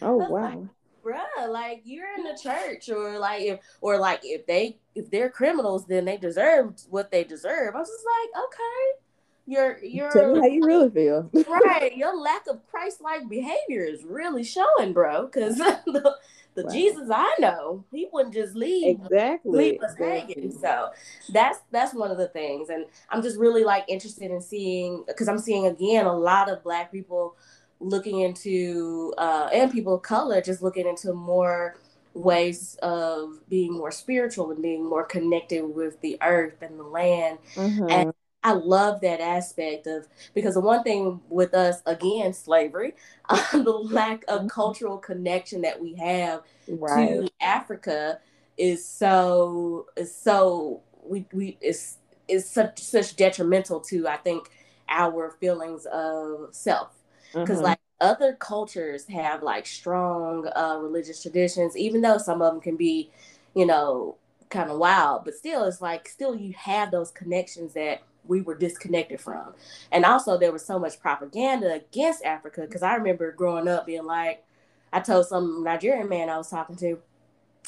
Speaker 2: Oh wow like,
Speaker 1: bruh like you're in the church or like if or like if they if they're criminals then they deserve what they deserve. I was just like okay your your
Speaker 2: tell me how you really feel.
Speaker 1: right, your lack of Christ-like behavior is really showing, bro. Because the, the wow. Jesus I know, he wouldn't just leave
Speaker 2: exactly
Speaker 1: leave us exactly. hanging. So that's that's one of the things, and I'm just really like interested in seeing because I'm seeing again a lot of Black people looking into uh, and people of color just looking into more ways of being more spiritual and being more connected with the earth and the land mm-hmm. and I love that aspect of because the one thing with us again slavery, uh, the lack of mm-hmm. cultural connection that we have right. to Africa is so is so we we is is such such detrimental to I think our feelings of self because mm-hmm. like other cultures have like strong uh, religious traditions even though some of them can be you know kind of wild but still it's like still you have those connections that we were disconnected from. And also there was so much propaganda against Africa because I remember growing up being like, I told some Nigerian man I was talking to,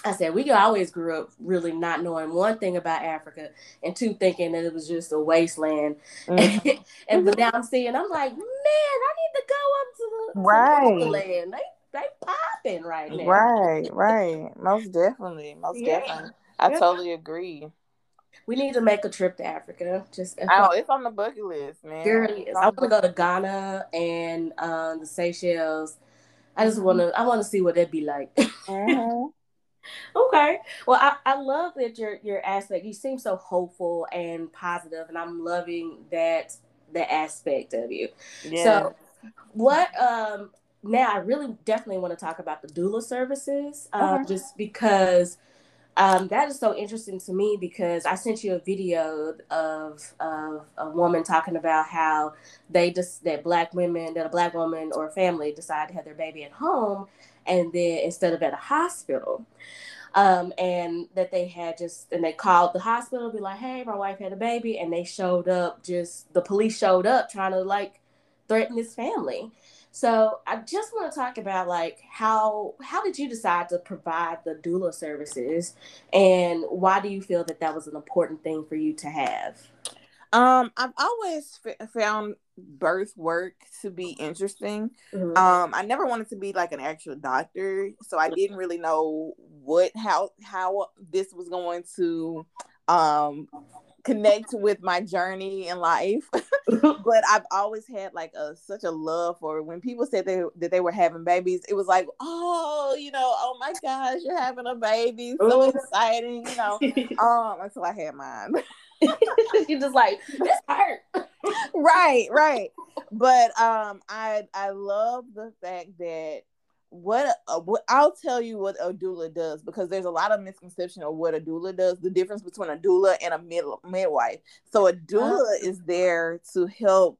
Speaker 1: I said we always grew up really not knowing one thing about Africa and two thinking that it was just a wasteland. Mm-hmm. and, but now I'm seeing, I'm like, man, I need to go up to the, right. To the land. They they popping right now.
Speaker 2: Right, right. Most definitely. Most yeah. definitely. I yeah. totally agree.
Speaker 1: We need to make a trip to Africa. Just
Speaker 2: oh, it's on the bucket list, man. Girl,
Speaker 1: I want to go to Ghana and um, the Seychelles. I just want to. I want to see what that'd be like. Mm-hmm. okay. Well, I, I love that your your aspect. You seem so hopeful and positive, and I'm loving that the aspect of you. Yeah. So, what um now I really definitely want to talk about the doula services, uh, okay. just because um, that is so interesting to me because I sent you a video of, of a woman talking about how they just that black women that a black woman or family decide to have their baby at home and then instead of at a hospital. Um, and that they had just and they called the hospital be like hey my wife had a baby and they showed up just the police showed up trying to like threaten this family so I just want to talk about like how how did you decide to provide the doula services, and why do you feel that that was an important thing for you to have?
Speaker 2: Um, I've always f- found birth work to be interesting. Mm-hmm. Um, I never wanted to be like an actual doctor, so I didn't really know what how how this was going to um connect with my journey in life. But i've always had like a such a love for when people said they, that they were having babies it was like oh you know oh my gosh you're having a baby. So exciting you know. Um until i had mine.
Speaker 1: You just like this hurt.
Speaker 2: Right right. But um i i love the fact that what, uh, what I'll tell you what a doula does because there's a lot of misconception of what a doula does. The difference between a doula and a mid, midwife. So a doula is there to help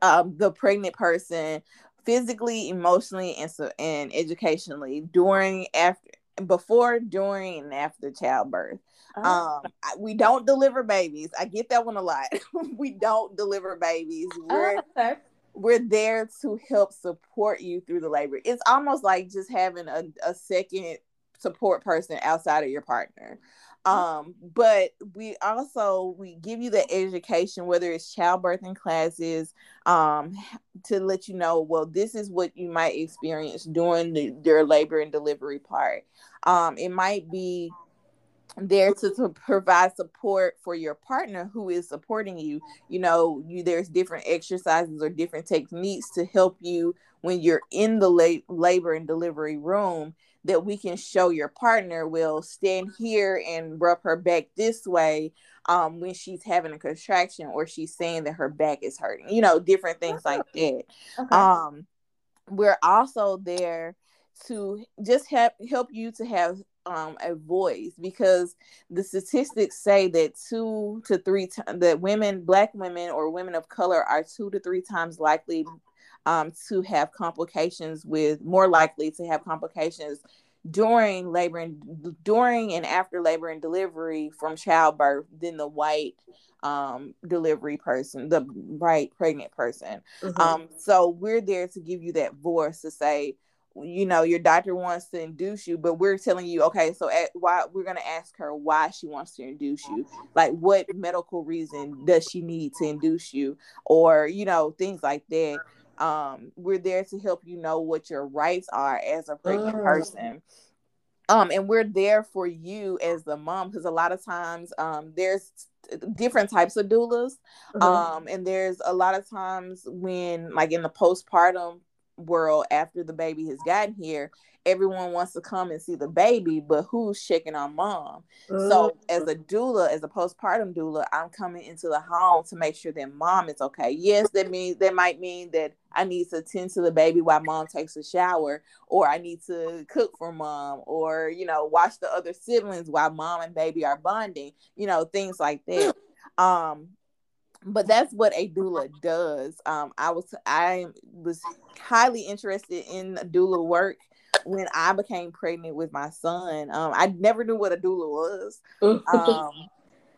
Speaker 2: um, the pregnant person physically, emotionally, and so and educationally during, after, before, during, and after childbirth. Uh-huh. Um, we don't deliver babies. I get that one a lot. we don't deliver babies. We're uh-huh we're there to help support you through the labor. It's almost like just having a, a second support person outside of your partner. Um, but we also we give you the education, whether it's childbirthing classes, um, to let you know, well, this is what you might experience during the, their labor and delivery part. Um, it might be there to, to provide support for your partner who is supporting you you know you there's different exercises or different techniques to help you when you're in the la- labor and delivery room that we can show your partner will stand here and rub her back this way um, when she's having a contraction or she's saying that her back is hurting you know different things like that okay. um, we're also there to just help help you to have um, a voice because the statistics say that two to three times that women, black women or women of color, are two to three times likely um, to have complications with more likely to have complications during labor and during and after labor and delivery from childbirth than the white um delivery person the right pregnant person mm-hmm. um so we're there to give you that voice to say you know your doctor wants to induce you but we're telling you okay so at, why we're going to ask her why she wants to induce you. Like what medical reason does she need to induce you? Or you know things like that. Um we're there to help you know what your rights are as a pregnant mm. person. Um and we're there for you as the mom because a lot of times um there's different types of doulas. Mm-hmm. um and there's a lot of times when like in the postpartum world after the baby has gotten here everyone wants to come and see the baby, but who's checking on mom? Mm-hmm. So as a doula, as a postpartum doula, I'm coming into the home to make sure that mom is okay. Yes, that means that might mean that I need to tend to the baby while mom takes a shower, or I need to cook for mom, or you know, watch the other siblings while mom and baby are bonding, you know, things like that. Um, but that's what a doula does. Um, I was I was highly interested in doula work when I became pregnant with my son. Um, I never knew what a doula was. Um,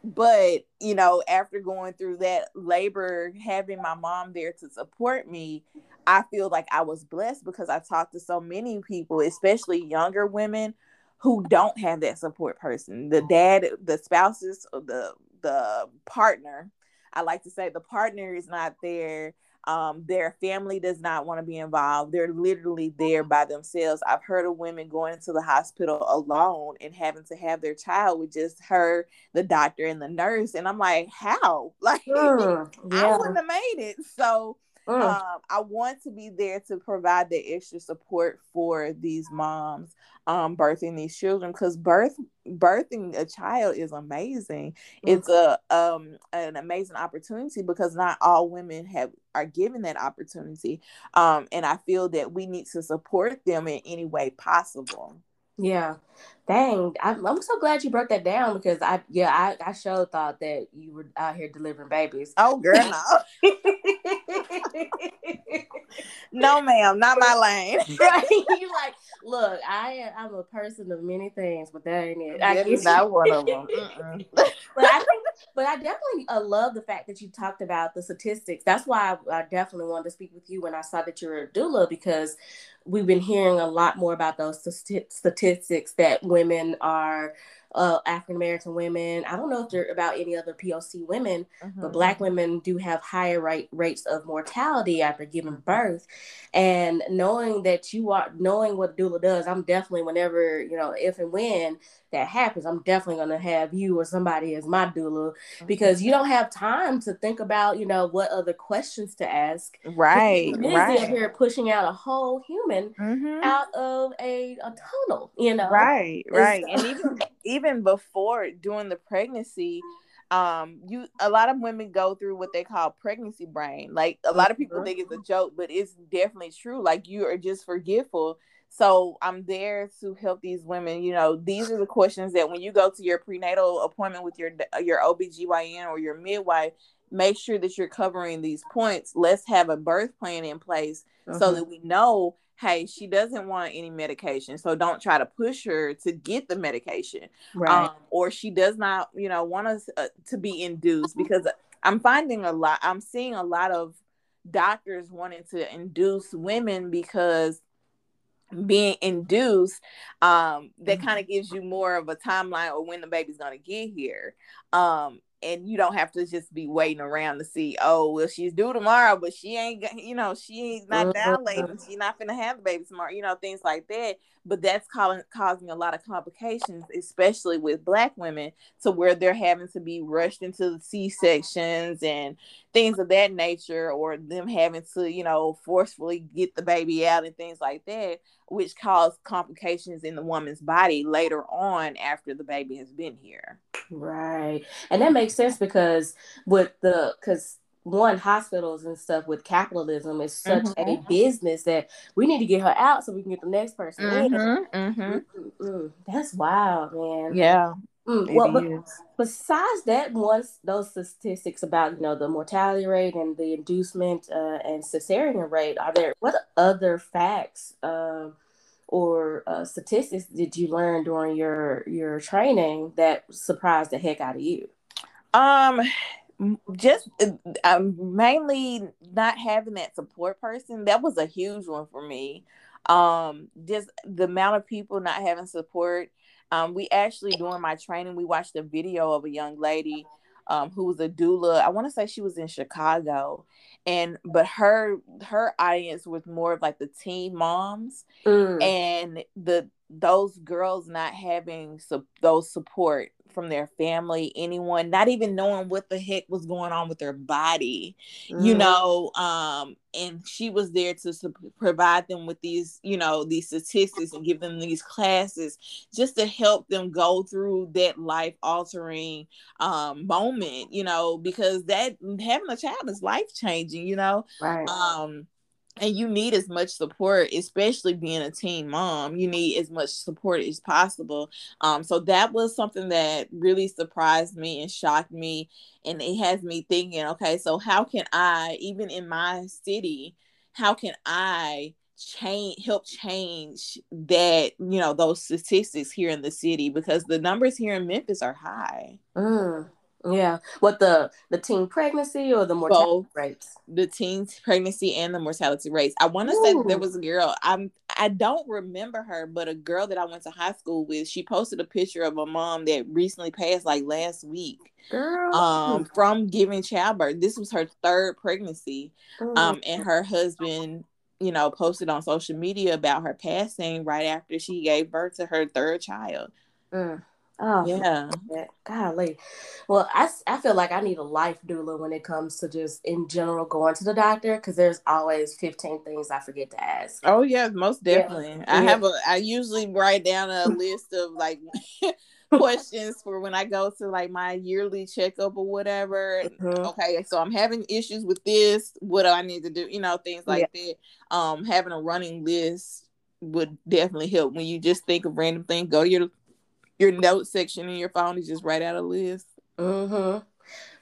Speaker 2: but you know, after going through that labor, having my mom there to support me, I feel like I was blessed because I talked to so many people, especially younger women who don't have that support person. The dad, the spouses, the the partner. I like to say the partner is not there um, their family does not want to be involved. They're literally there by themselves. I've heard of women going into the hospital alone and having to have their child with just her, the doctor, and the nurse. And I'm like, how? Like, mm, yeah. I wouldn't have made it. So, Mm. Um, I want to be there to provide the extra support for these moms um, birthing these children because birth birthing a child is amazing. Mm. It's a um, an amazing opportunity because not all women have are given that opportunity, um, and I feel that we need to support them in any way possible.
Speaker 1: Yeah. Dang. I'm, I'm so glad you broke that down because I, yeah, I, I sure thought that you were out here delivering babies.
Speaker 2: Oh, girl, no. no, ma'am, not my lane.
Speaker 1: right? You like, look, I I'm a person of many things, but that ain't it. I guess not one of them. but I think, but I definitely uh, love the fact that you talked about the statistics. That's why I, I definitely wanted to speak with you when I saw that you're a doula because we've been hearing a lot more about those statistics that women are uh, African American women. I don't know if they're about any other POC women, mm-hmm. but Black women do have higher rate, rates of mortality after giving birth. And knowing that you are knowing what doula does, I'm definitely whenever you know if and when that happens, I'm definitely going to have you or somebody as my doula mm-hmm. because you don't have time to think about, you know, what other questions to ask.
Speaker 2: Right.
Speaker 1: Busy
Speaker 2: right.
Speaker 1: here pushing out a whole human mm-hmm. out of a, a tunnel, you know.
Speaker 2: Right, right. and even even before doing the pregnancy, um you a lot of women go through what they call pregnancy brain like a lot of people mm-hmm. think it's a joke but it's definitely true like you are just forgetful so I'm there to help these women. You know, these are the questions that when you go to your prenatal appointment with your your OBGYN or your midwife, make sure that you're covering these points. Let's have a birth plan in place uh-huh. so that we know, hey, she doesn't want any medication. So don't try to push her to get the medication. Right. Um, or she does not, you know, want us uh, to be induced because I'm finding a lot, I'm seeing a lot of doctors wanting to induce women because being induced um that mm-hmm. kind of gives you more of a timeline or when the baby's going to get here. Um and you don't have to just be waiting around to see oh well she's due tomorrow but she ain't you know she ain't not that late she's not gonna have the baby tomorrow you know things like that but that's causing causing a lot of complications especially with black women to where they're having to be rushed into the c-sections and things of that nature or them having to you know forcefully get the baby out and things like that which cause complications in the woman's body later on after the baby has been here.
Speaker 1: Right. And that makes sense because with the because one hospitals and stuff with capitalism is such mm-hmm. a business that we need to get her out so we can get the next person mm-hmm. in. Mm-hmm. That's wild, man.
Speaker 2: Yeah.
Speaker 1: Mm, well, but besides that, once those statistics about you know the mortality rate and the inducement uh, and cesarean rate, are there what other facts uh, or uh, statistics did you learn during your your training that surprised the heck out of you?
Speaker 2: Um, just um, mainly not having that support person that was a huge one for me. Um just the amount of people not having support. Um we actually during my training we watched a video of a young lady um who was a doula. I want to say she was in chicago. And but her her audience was more of like the teen moms. Mm. and the those girls not having su- those support from their family, anyone, not even knowing what the heck was going on with their body, mm-hmm. you know. Um, and she was there to su- provide them with these, you know, these statistics and give them these classes just to help them go through that life altering um, moment, you know, because that having a child is life changing, you know.
Speaker 1: Right.
Speaker 2: Um, and you need as much support especially being a teen mom you need as much support as possible. Um, so that was something that really surprised me and shocked me and it has me thinking okay so how can i even in my city how can i change help change that you know those statistics here in the city? Because the numbers here in memphis are high.
Speaker 1: Mm. Yeah. What the the teen pregnancy or the mortality Both. rates?
Speaker 2: The teen pregnancy and the mortality rates. I want to say there was a girl. I'm I don't remember her, but a girl that I went to high school with, she posted a picture of a mom that recently passed like last week.
Speaker 1: Girl.
Speaker 2: Um, from giving childbirth. This was her third pregnancy. Mm. Um, and her husband, you know, posted on social media about her passing right after she gave birth to her third child.
Speaker 1: Mm. Oh
Speaker 2: yeah,
Speaker 1: golly. Well, I, I feel like I need a life doula when it comes to just in general going to the doctor because there's always 15 things I forget to ask.
Speaker 2: Oh yeah, most definitely. Yeah. I yeah. have a. I usually write down a list of like questions for when I go to like my yearly checkup or whatever. Mm-hmm. Okay, so I'm having issues with this. What do I need to do? You know, things like yeah. that. Um, having a running list would definitely help when you just think of random things. Go to your your note section in your phone is just right out of list.
Speaker 1: Mm-hmm.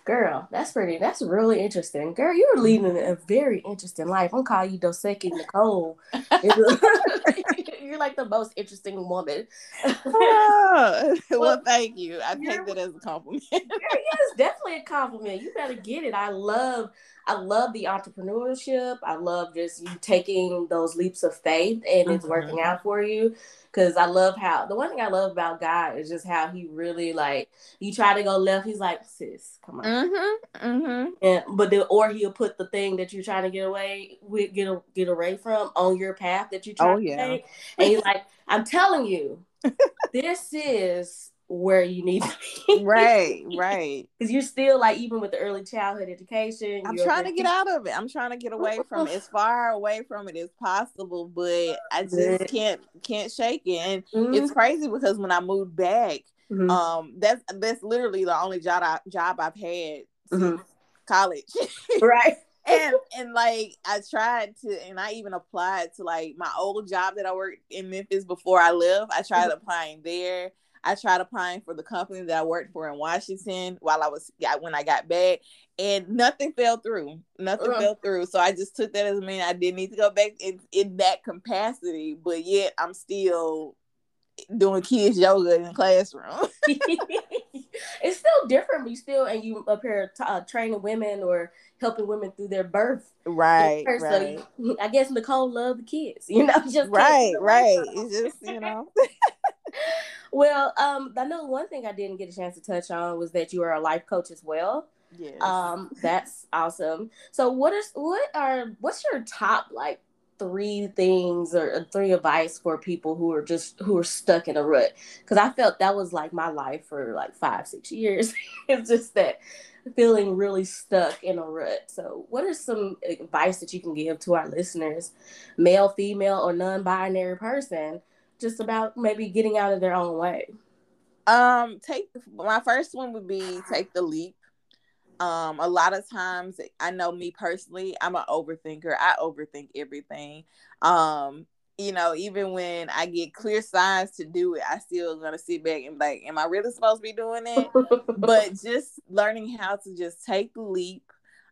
Speaker 1: Girl, that's pretty. That's really interesting. Girl, you're mm-hmm. leading a very interesting life. I'm calling you Dos Equis Nicole. you're like the most interesting woman.
Speaker 2: oh, well, thank you. I take that as a compliment.
Speaker 1: yeah, it's definitely a compliment. You better get it. I love I love the entrepreneurship. I love just you taking those leaps of faith and mm-hmm. it's working out for you. Cause I love how the one thing I love about God is just how he really like you try to go left, he's like, sis, come on.
Speaker 2: Mm-hmm. Mm-hmm.
Speaker 1: And but the, or he'll put the thing that you're trying to get away with get a, get away from on your path that you're trying oh, yeah. to take. And he's like, I'm telling you, this is where you need to
Speaker 2: be. right, right.
Speaker 1: Because you're still like even with the early childhood education.
Speaker 2: I'm trying to get out of it. I'm trying to get away from it, as far away from it as possible, but I just can't can't shake it. And mm-hmm. it's crazy because when I moved back, mm-hmm. um, that's that's literally the only job I, job I've had since mm-hmm. college.
Speaker 1: right.
Speaker 2: and and like I tried to, and I even applied to like my old job that I worked in Memphis before I left. I tried mm-hmm. applying there. I tried applying for the company that I worked for in Washington while I was when I got back, and nothing fell through. Nothing uh. fell through. So I just took that as a mean I didn't need to go back in, in that capacity, but yet I'm still doing kids yoga in the classroom.
Speaker 1: it's still different, but you still and you up here t- uh, training women or helping women through their birth.
Speaker 2: Right. right.
Speaker 1: So you, I guess Nicole loved the kids. You know, just
Speaker 2: right, right. It's just you know.
Speaker 1: Well, um, I know one thing I didn't get a chance to touch on was that you are a life coach as well.
Speaker 2: Yes.
Speaker 1: Um, that's awesome. So what is what are what's your top like three things or three advice for people who are just who are stuck in a rut because i felt that was like my life for like five six years it's just that feeling really stuck in a rut so what are some advice that you can give to our listeners male female or non-binary person just about maybe getting out of their own way?
Speaker 2: Um, take my first one would be take the leap. Um, a lot of times I know me personally, I'm an overthinker. I overthink everything. Um, you know, even when I get clear signs to do it, I still gonna sit back and be like, am I really supposed to be doing it? but just learning how to just take the leap,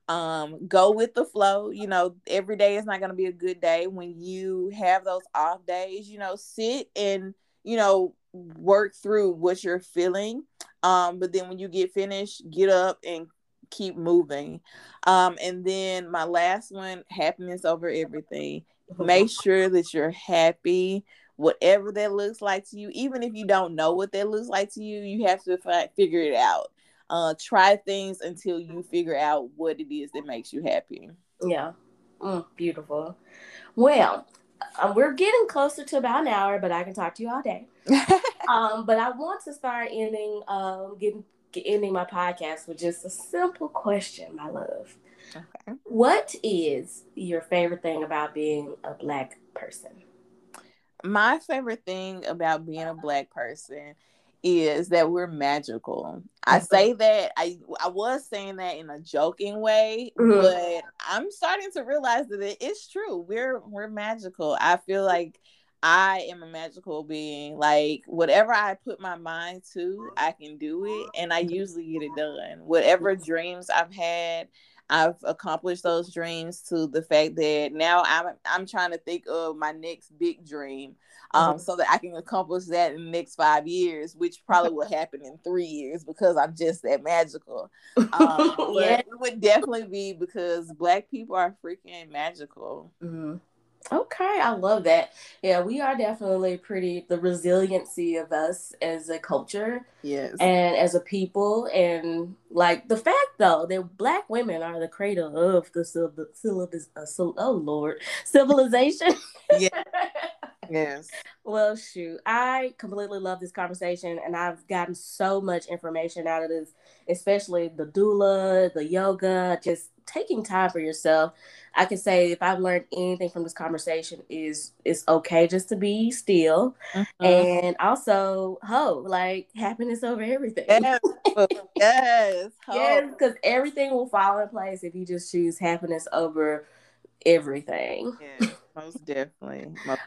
Speaker 2: um go with the flow you know every day is not going to be a good day when you have those off days you know sit and you know work through what you're feeling um but then when you get finished get up and keep moving. Um and then my last one happiness over everything. Make sure that you're happy whatever that looks like to you even if you don't know what that looks like to you you have to fi- figure it out uh, try things until you figure out what it is that makes you happy.
Speaker 1: Yeah. Mm, beautiful. Well, Um, we're getting closer to about an hour, but I can talk to you all day. um, but I want to start ending, um, getting ending my podcast with just a simple question, my love. Okay. What is your favorite thing about being a black person?
Speaker 2: My favorite thing about being a black person is that we're magical. I say that I I was saying that in a joking way, mm-hmm. but I'm starting to realize that it is true. We're we're magical. I feel like I am a magical being. Like whatever I put my mind to, I can do it and I usually get it done. Whatever dreams I've had, I've accomplished those dreams to the fact that now I'm I'm trying to think of my next big dream um, mm-hmm. so that I can accomplish that in the next five years, which probably will happen in three years because I'm just that magical. Um, yeah. it would definitely be because Black people are freaking magical.
Speaker 1: Mm-hmm. Okay, I love that. Yeah, we are definitely pretty the resiliency of us as a culture.
Speaker 2: Yes.
Speaker 1: And as a people and like the fact though that black women are the cradle of the civil, uh, oh lord, civilization.
Speaker 2: yeah. Yes.
Speaker 1: Well, shoot, I completely love this conversation, and I've gotten so much information out of this, especially the doula, the yoga, just taking time for yourself. I can say if I've learned anything from this conversation is it's okay just to be still, mm-hmm. and also ho like happiness over everything.
Speaker 2: Yes, yes,
Speaker 1: yes, because everything will fall in place if you just choose happiness over everything.
Speaker 2: Yes, most definitely. Most-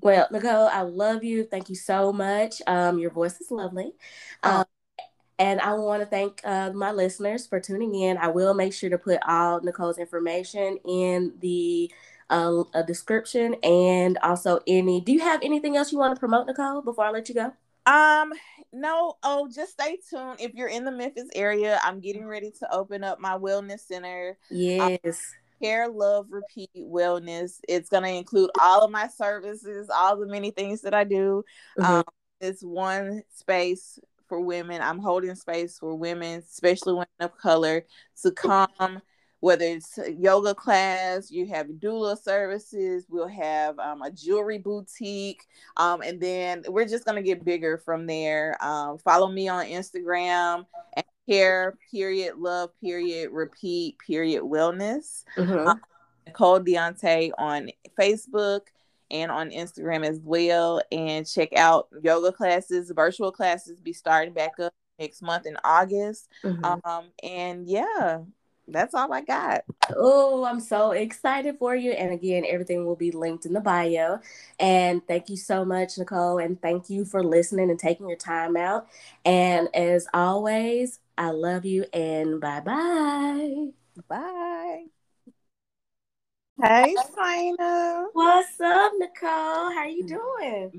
Speaker 1: well, Nicole, I love you. Thank you so much. Um, your voice is lovely. Oh. Um, and I want to thank uh, my listeners for tuning in. I will make sure to put all Nicole's information in the uh, description and also any. Do you have anything else you want to promote, Nicole, before I let you go?
Speaker 2: Um, no. Oh, just stay tuned. If you're in the Memphis area, I'm getting ready to open up my wellness center.
Speaker 1: Yes. Um,
Speaker 2: Care, Love, Repeat Wellness. It's going to include all of my services, all the many things that I do. Mm-hmm. Um, it's one space for women. I'm holding space for women, especially women of color, to come. Whether it's yoga class, you have doula services, we'll have um, a jewelry boutique, um, and then we're just gonna get bigger from there. Um, follow me on Instagram at care period love period repeat period wellness. Mm-hmm. Nicole Deonte on Facebook and on Instagram as well. And check out yoga classes, virtual classes be starting back up next month in August. Mm-hmm. Um, and yeah, that's all I got.
Speaker 1: Oh, I'm so excited for you. And again, everything will be linked in the bio. And thank you so much, Nicole. And thank you for listening and taking your time out. And as always, I love you and bye bye
Speaker 2: bye. Hey, Sina.
Speaker 1: What's up, Nicole? How you doing?